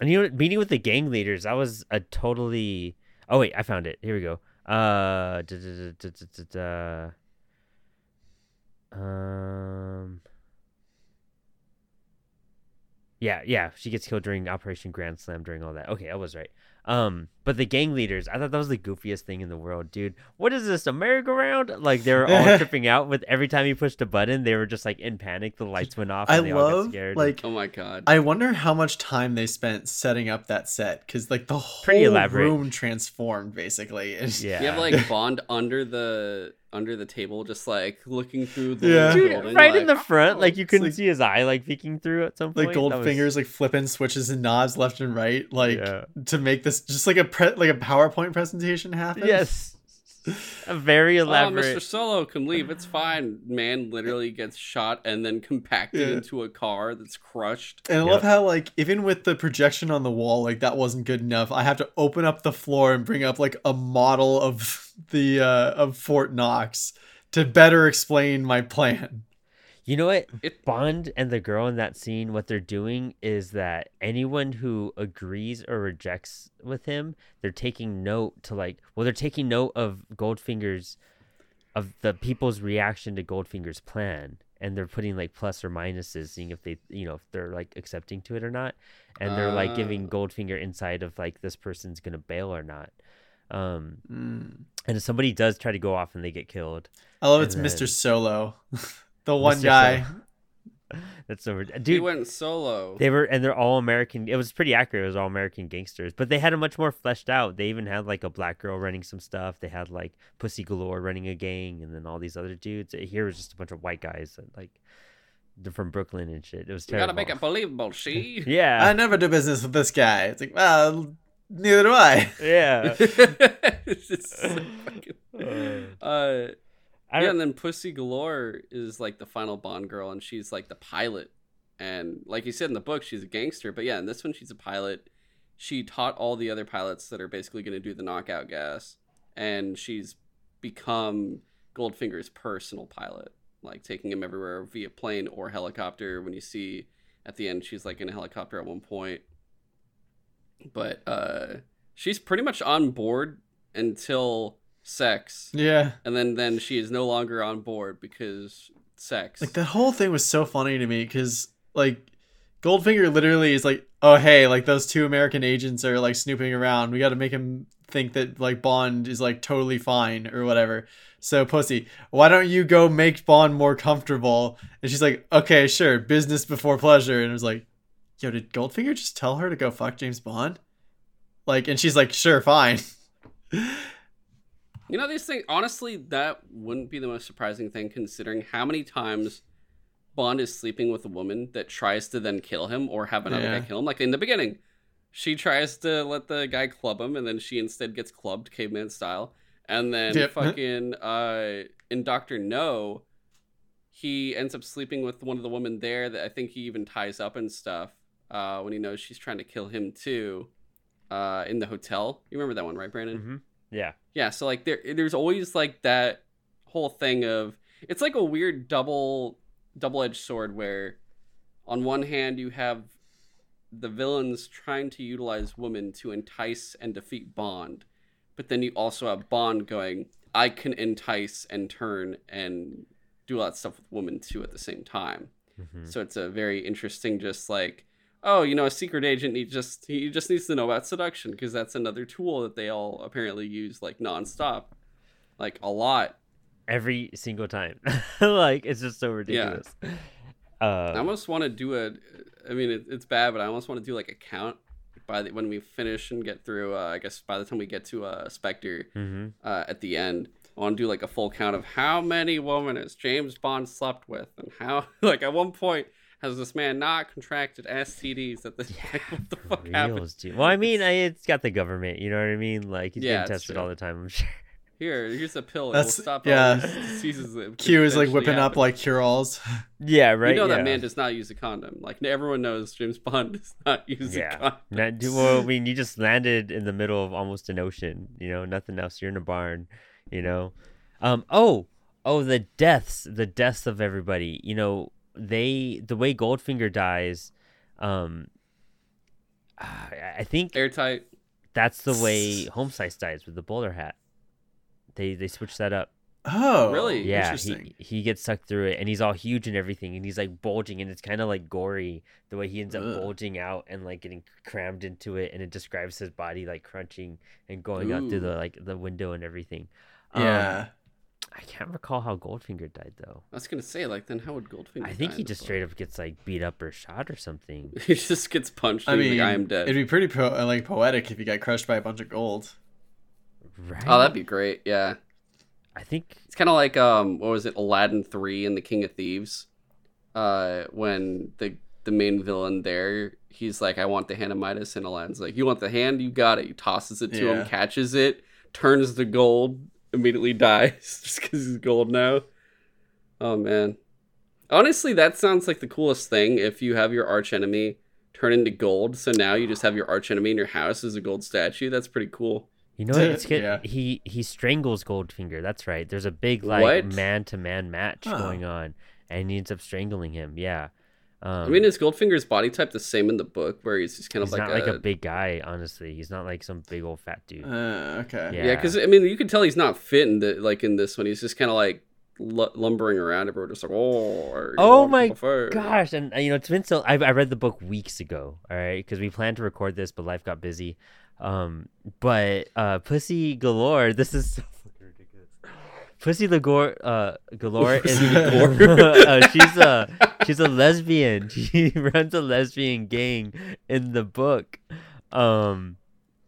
And you know, meeting with the gang leaders, that was a totally. Oh wait, I found it. Here we go. Uh, da, da, da, da, da, da, da. um. Yeah, yeah, she gets killed during Operation Grand Slam during all that. Okay, I was right. Um, but the gang leaders, I thought that was the goofiest thing in the world, dude. What is this, a merry-go-round? Like they were all tripping out with every time you pushed a button, they were just like in panic. The lights went off. I And they all got love scared. like Oh my god. I wonder how much time they spent setting up that set because like the whole Pretty elaborate. room transformed basically. And- yeah, You have like Bond under the under the table, just like looking through the Yeah. Dude, building, right in the front, oh, like you couldn't like- see his eye like peeking through at some point. like gold That was- fingers like flipping switches and knobs left and right like Yeah. to make this just like a pre- like a PowerPoint presentation happen. Yes. a very Oh, elaborate. Mr. Solo can leave. It's fine. Man literally gets shot and then compacted Yeah. into a car that's crushed. And I Yep. love how like even with the projection on the wall, like that wasn't good enough. I have to open up the floor and bring up like a model of the uh of Fort Knox to better explain my plan. You know what? It Bond and the girl in that scene, what they're doing is that anyone who agrees or rejects with him, they're taking note to like, well, they're taking note of Goldfinger's, of the people's reaction to Goldfinger's plan, and they're putting like plus or minuses, seeing if they, you know, if they're like accepting to it or not, and they're like giving Ah. Goldfinger insight of like this person's gonna bail or not. Um, Mm. and if somebody does try to go off and they get killed, I love it's And Mr. Solo. the one Mr. guy. that's so rid- he dude. went solo. They were, and they're all American. It was pretty accurate. It was all American gangsters, but they had a much more fleshed out. They even had like a black girl running some stuff. They had like Pussy Galore running a gang, and then all these other dudes. Here was just a bunch of white guys that like they're from Brooklyn and shit. It was You terrible. gotta make it believable, she. Yeah. I never do business with this guy. It's like, well, neither do I. yeah. it's just so fucking- uh, I yeah, and then Pussy Galore is like the final Bond girl, and she's like the pilot. And like you said in the book, she's a gangster. But yeah, in this one, she's a pilot. She taught all the other pilots that are basically going to do the knockout gas, and she's become Goldfinger's personal pilot, like taking him everywhere via plane or helicopter. When you see at the end, she's like in a helicopter at one point. But uh, she's pretty much on board until sex Yeah. and then then she is no longer on board because sex. Like that whole thing was so funny to me because like Goldfinger literally is like, oh hey, like those two American agents are like snooping around. We got to make him think that like Bond is like totally fine or whatever. So pussy, why don't you go make Bond more comfortable? And she's like, okay, sure, business before pleasure. And it was like, yo, did Goldfinger just tell her to go fuck James Bond? Like, and she's like, sure, fine. you know these things. Honestly, that wouldn't be the most surprising thing considering how many times Bond is sleeping with a woman that tries to then kill him or have another Yeah. guy kill him. Like in the beginning, she tries to let the guy club him, and then she instead gets clubbed, caveman style. And then Yep. fucking uh, in Doctor No, he ends up sleeping with one of the women there that I think he even ties up and stuff uh, when he knows she's trying to kill him too. Uh, in the hotel, you remember that one, right, Brandon? Mhm. Yeah. Yeah, so like there there's always like that whole thing of it's like a weird double double-edged sword where on one hand you have the villains trying to utilize women to entice and defeat Bond, but then you also have Bond going, I can entice and turn and do all that stuff with women too at the same time. Mhm. So it's a very interesting, just like, oh, you know, a secret agent. He just he just needs to know about seduction because that's another tool that they all apparently use like nonstop, like a lot. Every single time, like it's just so ridiculous. I Uh, almost want to do a. I mean, it, it's bad, but I almost want to do like a count by the, when we finish and get through. Uh, I guess by the time we get to uh, Spectre mhm. uh, at the end, I want to do like a full count of how many women has James Bond slept with, and how like at one point has this man not contracted STDs at this like, what the fuck happened? Reals, dude. Well, I mean, I, it's got the government. You know what I mean? Like he's Yeah, getting tested true. all the time. I'm sure. Here, here's a pill. It will That's- stop yeah. all these diseases. Q is like potentially whipping up like cure alls. Yeah, right. You know yeah. that man does not use a condom. Like everyone knows, James Bond does not use Yeah. a condom. Not, well, I mean, you just landed in the middle of almost an ocean. You know, nothing else. You're in a barn. You know. Um. Oh. Oh. The deaths. The deaths of everybody. You know. They. The way Goldfinger dies. Um. I I think Airtight. that's the way Homesize dies with the bowler hat. They they switch that up. Oh, Really? Yeah, Interesting. he he gets sucked through it, and he's all huge and everything, and he's like bulging, and it's kind of like gory the way he ends up Ugh. bulging out and like getting crammed into it, and it describes his body like crunching and going out through the like the window and everything. Um, yeah. I can't recall how Goldfinger died though. I was gonna say, like, then how would Goldfinger? I think die he just straight up gets like beat up or shot or something. He just gets punched. I and mean, like, I am dead. it'd be pretty po- uh, like poetic if he got crushed by a bunch of gold. Right? Oh, that'd be great. Yeah, I think it's kind of like um, what was it, Aladdin three and the King of Thieves, uh, when the the main villain there, he's like, I want the hand of Midas, and Aladdin's like, You want the hand? You got it. He tosses it to Yeah. him, catches it, turns the gold immediately dies just because he's gold now. Oh man. Honestly, that sounds like the coolest thing if you have your arch enemy turn into gold. So now you just have your arch enemy in your house as a gold statue. That's pretty cool. You know what? It's good. Yeah. He he strangles Goldfinger. That's right. There's a big like man to man match Huh. going on, and he ends up strangling him. Yeah. Um, I mean, is Goldfinger's body type the same in the book where he's just kind he's of like not a, like a big guy. Honestly, he's not like some big old fat dude. Uh, okay. Yeah. Yeah, because I mean, you can tell he's not fit in the like in this one. He's just kind of like l- lumbering around. Everyone just like, oh, are Oh walking my? Gosh, and uh, you know it's been so. I, I read the book weeks ago. All right, because we planned to record this, but life got busy. Um, but uh, Pussy Galore. This is so fucking ridiculous. Pussy Lagore, uh, Galore is uh, she's a she's a lesbian. She runs a lesbian gang in the book, um,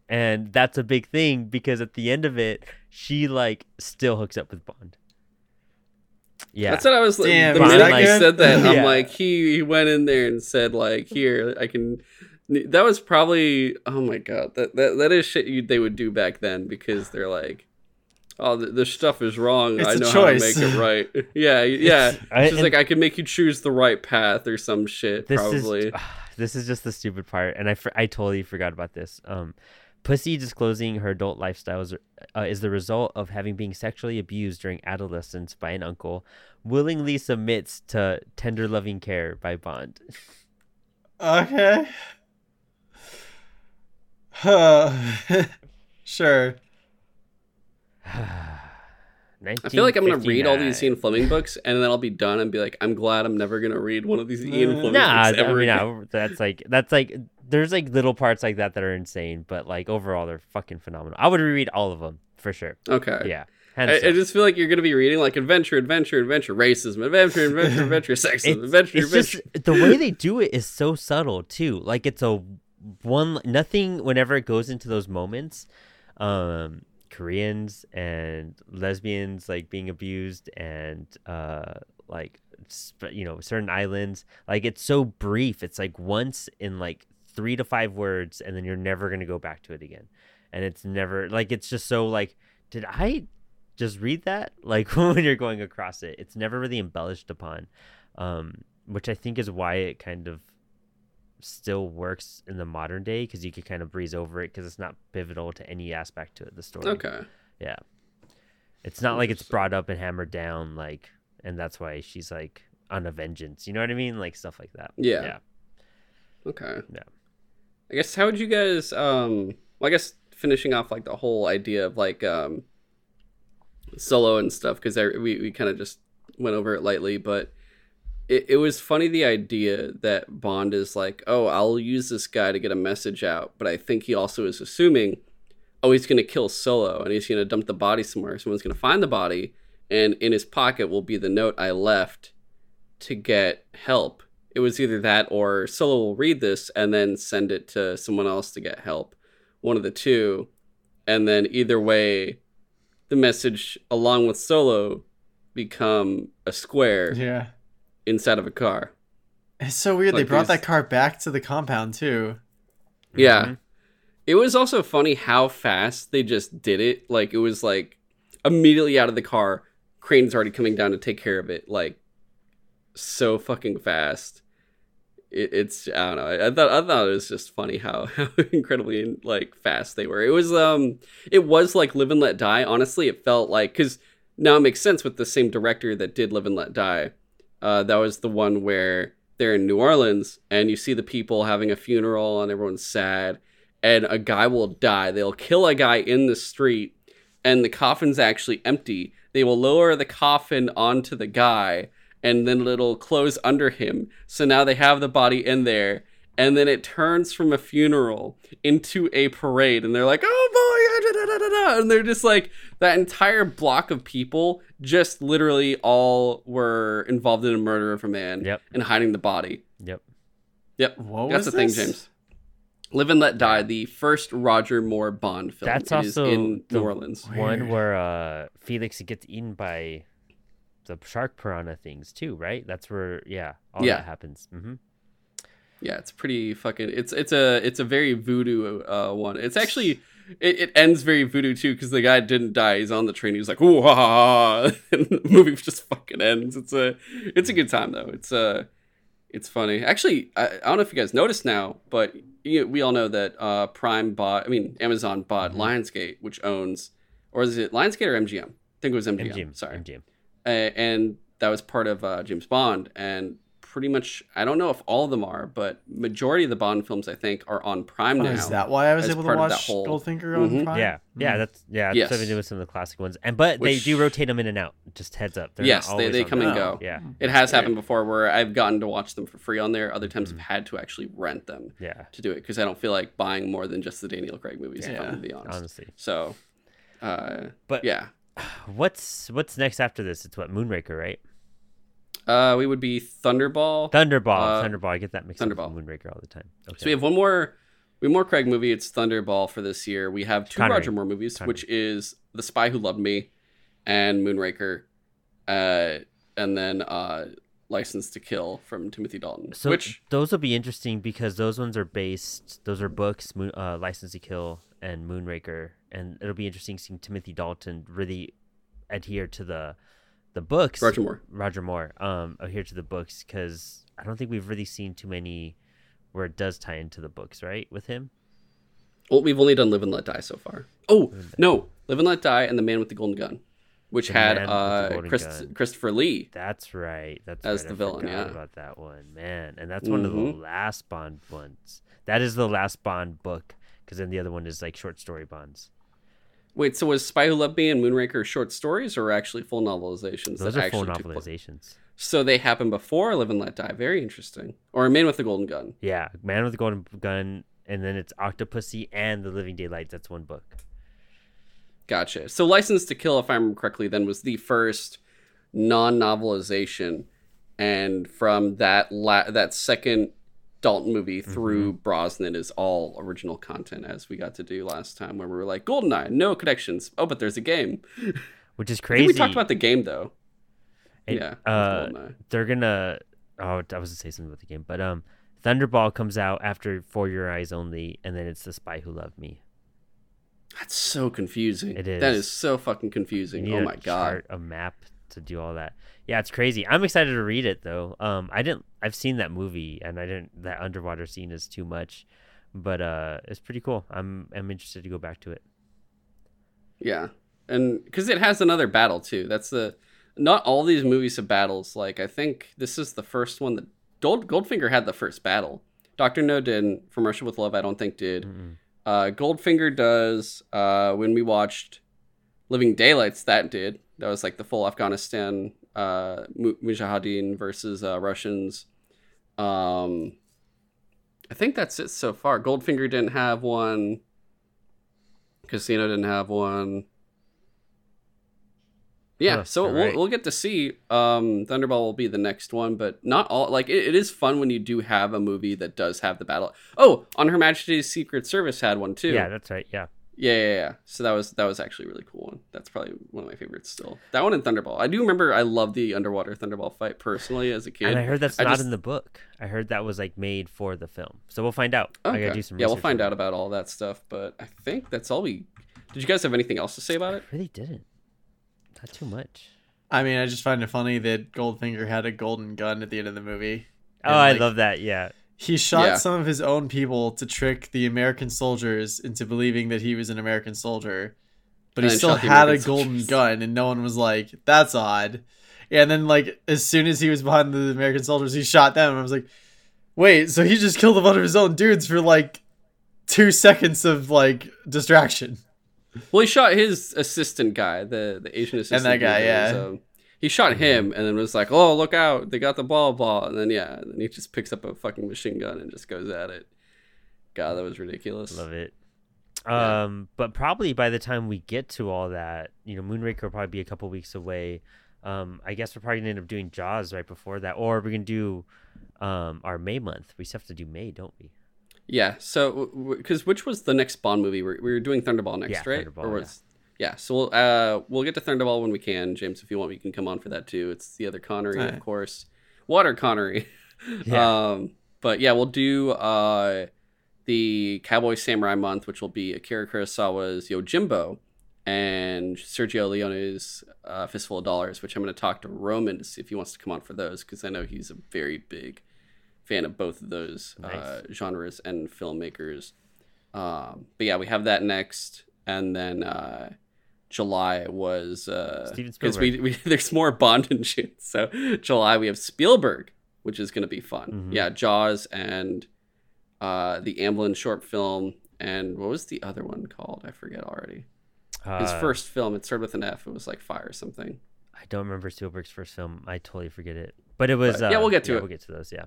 and that's a big thing because at the end of it, she like still hooks up with Bond. Yeah, That's what I was. Damn, the is minute that you said that, I'm like, he, he went in there and said like, here, I can. That was probably. Oh my god, that that, that is shit you, they would do back then because they're like. Oh, th- this stuff is wrong. It's I a know how to make it right. yeah, yeah. I- She's and- like, I can make you choose the right path or some shit. this probably. is this is just the stupid part and i for, i totally forgot about this um pussy disclosing her adult lifestyle is, uh, is the result of having been sexually abused during adolescence by an uncle willingly submits to tender loving care by bond Okay. Huh. sure. I feel like I'm gonna read all these 1959. Ian Fleming books, and then I'll be done and be like, I'm glad I'm never gonna read one of these Ian Nah, Fleming nah books I mean, again. no, that's like that's like there's like little parts like that that are insane but like overall they're fucking phenomenal i would reread all of them for sure Okay. yeah I, I just feel like you're gonna be reading like adventure, adventure, adventure, racism, adventure, adventure, adventure, sexism, it's, adventure, it's adventure. just the way they do it is so subtle too like it's a one nothing whenever it goes into those moments um koreans and lesbians like being abused and uh like you know certain islands. Like it's so brief. It's like once in like three to five words and then you're never gonna go back to it again. And it's never like it's just so like did i just read that? Like when you're going across it it's never really embellished upon um which i think is why it kind of still works in the modern day because you could kind of breeze over it because it's not pivotal to any aspect to it the story Okay. yeah it's not like it's brought up and hammered down like and that's why she's like on a vengeance you know what i mean like stuff like that Yeah. yeah Okay. Yeah. I guess how would you guys um well I guess finishing off like the whole idea of like um solo and stuff because we, we kind of just went over it lightly but it, it was funny the idea that bond is like oh i'll use this guy to get a message out but i think he also is assuming oh he's going to kill solo and he's going to dump the body somewhere someone's going to find the body and in his pocket will be the note i left to get help it was either that or Solo will read this and then send it to someone else to get help. One of the two. And then either way, the message along with Solo become a square Yeah. Inside of a car. It's so weird. they brought these- that car back to the compound too. Yeah. Mhm. It was also funny how fast they just did it. Like it was like immediately out of the car, Crane's already coming down to take care of it. Like so fucking fast. It, it's I don't know. I, I thought I thought it was just funny how, how incredibly like fast they were. It was um it was like Live and Let Die. Honestly, it felt like because now it makes sense with the same director that did Live and Let Die. Uh, that was the one where they're in New Orleans and you see the people having a funeral and everyone's sad and a guy will die. They'll kill a guy in the street and the coffin's actually empty. They will lower the coffin onto the guy and then it'll close under him. So now they have the body in there and then it turns from a funeral into a parade and they're like, "Oh boy!" da, da, da, da, da," and they're just like that entire block of people just literally all were involved in a murder of a man Yep. and hiding the body. Yep. Yep. What That's was the thing, this? James. Live and Let Die, the first Roger Moore Bond film. That's It is also in the New Orleans. One where uh Felix gets eaten by the shark piranha things too, right? That's where yeah, all Yeah. that happens. hmm Yeah, it's pretty fucking. It's it's a it's a very voodoo uh, one. It's actually it, it ends very voodoo too because the guy didn't die. He's on the train. He's like, "Ooh, ha, ha, ha," and the movie just fucking ends. It's a it's a good time though. It's uh it's funny. Actually, I, I don't know if you guys noticed now, but you, we all know that uh, Prime bought. I mean, Amazon bought Mm-hmm. Lionsgate, which owns, or is it Lionsgate or MGM? I think it was MGM. MGM. Sorry, MGM. uh, and that was part of uh, James Bond. And pretty much, I don't know if all of them are, but majority of the Bond films I think are on Prime Oh, now. is that why I was able to part of that watch whole- Goldfinger on Mhm. Prime? Yeah, yeah, that's yeah. Yes. That's what they do with some of the classic ones, and but Which- they do rotate them in and out. Just heads up. They're Yes, they- they come and go. Yeah, It has happened before where I've gotten to watch them for free on there. Other times Mm-hmm. I've had to actually rent them yeah. to do it because I don't feel like buying more than just the Daniel Craig movies. If I'm Yeah. gonna be honest. Honestly, So, uh, but yeah, what's what's next after this? It's what Moonraker, right? Uh, we would be Thunderball. Thunderball. Uh, Thunderball. I get that mixed up Thunderball. with Moonraker all the time. Okay. So we have one more, we have more Craig movie. It's Thunderball for this year. We have two Connery. Roger Moore movies, Connery. which is The Spy Who Loved Me and Moonraker, uh, and then uh, License to Kill from Timothy Dalton. So which those will be interesting because those ones are based. Those are books, Moon, uh, License to Kill and Moonraker, and it'll be interesting seeing Timothy Dalton really adhere to the the books. Roger Moore. Roger Moore. Um, adhere to the books because I don't think we've really seen too many where it does tie into the books, right? With him. Well, we've only done Live and Let Die so far. Oh no, Live and Let Die and The Man with the Golden Gun, which The had Man with the uh, Chris, Gun. Christopher Lee. That's right. That's As right. the I villain, yeah. About that one, man, and that's one of the Mhm. last Bond ones. That is the last Bond book because then the other one is like short story Bonds. Wait, so was Spy Who Loved Me and Moonraker short stories or actually full novelizations? Those are full novelizations. So they happened before Live and Let Die. Very interesting. Or Man with the Golden Gun. Yeah, Man with the Golden Gun, and then it's Octopussy and The Living Daylights. That's one book. Gotcha. So License to Kill, if I remember correctly, then was the first non-novelization, and from that la- that second Dalton movie Mm-hmm. through Brosnan is all original content, as we got to do last time, where we were like Goldeneye, no connections. Oh, but there's a game. Which is crazy. we talked about the game though. Yeah. uh, they're gonna. Oh, I was gonna say something about the game, but um, Thunderball comes out after For Your Eyes Only, and then it's The Spy Who Loved Me. That's so confusing. It That is. is so fucking confusing. Oh my god. a map to do all that. Yeah, it's crazy. I'm excited to read it though. Um, I didn't. I've seen that movie, and I didn't. That underwater scene is too much, but uh, it's pretty cool. I'm I'm interested to go back to it. Yeah, and because it has another battle too. That's the not all these movies have battles. Like I think this is the first one that Gold Goldfinger had the first battle. Doctor No didn't. From Russia with Love, I don't think did. Mm-mm. Uh, Goldfinger does. Uh, when we watched Living Daylights, that did. That was like the full Afghanistan uh, Mujahideen versus uh, Russians. Um, I think that's it so far. Goldfinger didn't have one. Casino didn't have one. Yeah, Huh, so you're we'll, we'll get to see. Um, Thunderball will be the next one, but not all. Like it, it is fun when you do have a movie that does have the battle. Oh, on Her Majesty's Secret Service had one too. Yeah, that's right. Yeah. Yeah, yeah, yeah. So that was that was actually a really cool one. That's probably one of my favorites still. That one and Thunderball. I do remember I loved the underwater Thunderball fight personally as a kid. And I heard that's I not just- in the book. I heard that was like made for the film. So we'll find out. I Okay. gotta do some yeah, we'll find out about all that stuff. But I think that's all we. Did you guys have anything else to say about it? I really didn't. Not too much. I mean, I just find it funny that Goldfinger had a golden gun at the end of the movie. Oh, And, I love that. Yeah. He shot Yeah. some of his own people to trick the American soldiers into believing that he was an American soldier, but And he still had a golden soldiers. gun, and no one was like, "That's odd." And then, like, as soon as he was behind the American soldiers, he shot them. I was like, "Wait, so he just killed a bunch of his own dudes for like two seconds of like distraction?" Well, he shot his assistant guy, the the Asian assistant. And that guy, yeah. was, um, he shot him and then was like, "Oh, look out! They got the ball, ball!" And then yeah, and then he just picks up a fucking machine gun and just goes at it. God, that was ridiculous. Love it. Yeah. Um, but probably by the time we get to all that, you know, Moonraker will probably be a couple weeks away. Um, I guess we're probably gonna end up doing Jaws right before that, or we're gonna do um our May month. We still have to do May, don't we? Yeah. So, because which was the next Bond movie? We we were doing Thunderball next, Yeah, right? Thunderball, or was yeah. Yeah, so we'll uh we'll get to Thunderball when we can. James, if you want, you can come on for that too. It's the other Connery, of course. Water Connery. Yeah. Um. But yeah, we'll do uh the Cowboy Samurai month, which will be Akira Kurosawa's Yojimbo, and Sergio Leone's uh, Fistful of Dollars, which I'm going to talk to Roman to see if he wants to come on for those because I know he's a very big fan of both of those uh, genres and filmmakers. Um, but yeah, we have that next, and then uh, July was Steven because we, we there's more Bond in June. So July we have Spielberg, which is going to be fun. Mhm. Yeah, Jaws and uh, the Amblin short film, and what was the other one called? I forget already. His Uh, first film, it started with an F. It was like Fire or something. I don't remember Spielberg's first film. I totally forget it. But it was. But, yeah, uh, we'll get to it. We'll get to those. Yeah.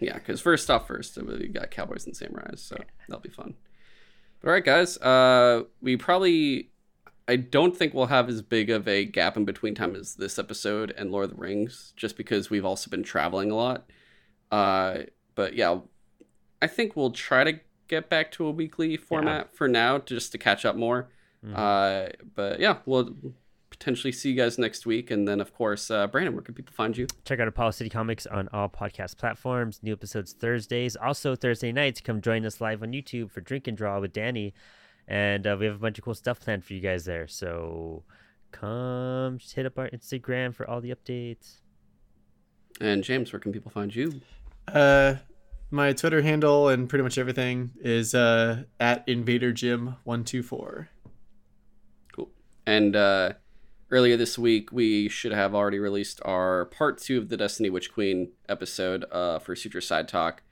Yeah, because first off, first we got Cowboys and Samurais, so that'll be fun. But all right, guys, uh, we probably I don't think we'll have as big of a gap in between time as this episode and Lord of the Rings, just because we've also been traveling a lot. Uh, but yeah, I think we'll try to get back to a weekly format for now, just to catch up more. Mhm. Uh, but yeah, we'll potentially see you guys next week, and then of course, uh, Brandon, where can people find you? Check out Apollo City Comics on all podcast platforms. New episodes Thursdays. Also Thursday nights. Come join us live on YouTube for Drink and Draw with Danny, and uh, we have a bunch of cool stuff planned for you guys there. So come just hit up our Instagram for all the updates. And James, where can people find you? Uh, my Twitter handle and pretty much everything is uh, at Invader Jim one two four. Cool. And uh, earlier this week, we should have already released our part two of the Destiny Witch Queen episode uh, for Suture Side Talk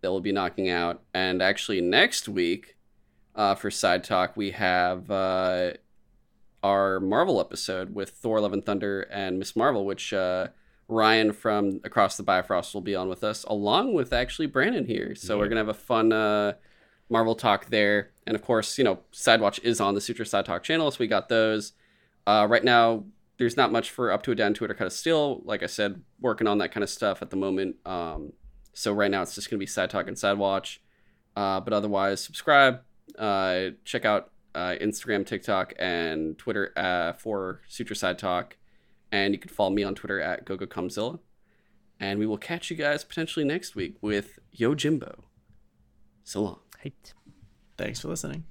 that we'll be knocking out. And actually, next week uh, for Side Talk, we have uh, our Marvel episode with Thor, Love and Thunder, and Miss Marvel, which uh, Ryan from Across the Bifrost will be on with us, along with actually Brandon here. So we're going to have a fun. Uh, Marvel talk there. And of course, you know, Sidewatch is on the Suture Side Talk channel, so we got those. Uh, right now, there's not much for Up to a Down to it or Cut of still. Like I said, working on that kind of stuff at the moment. Um, so right now, it's just going to be Side Talk and Sidewatch. Uh, but otherwise, subscribe. Uh, check out uh, Instagram, TikTok, and Twitter uh, for Suture Side Talk. And you can follow me on Twitter at GoGoComzilla. And we will catch you guys potentially next week with Yojimbo. So long. Hyped. Thanks for listening.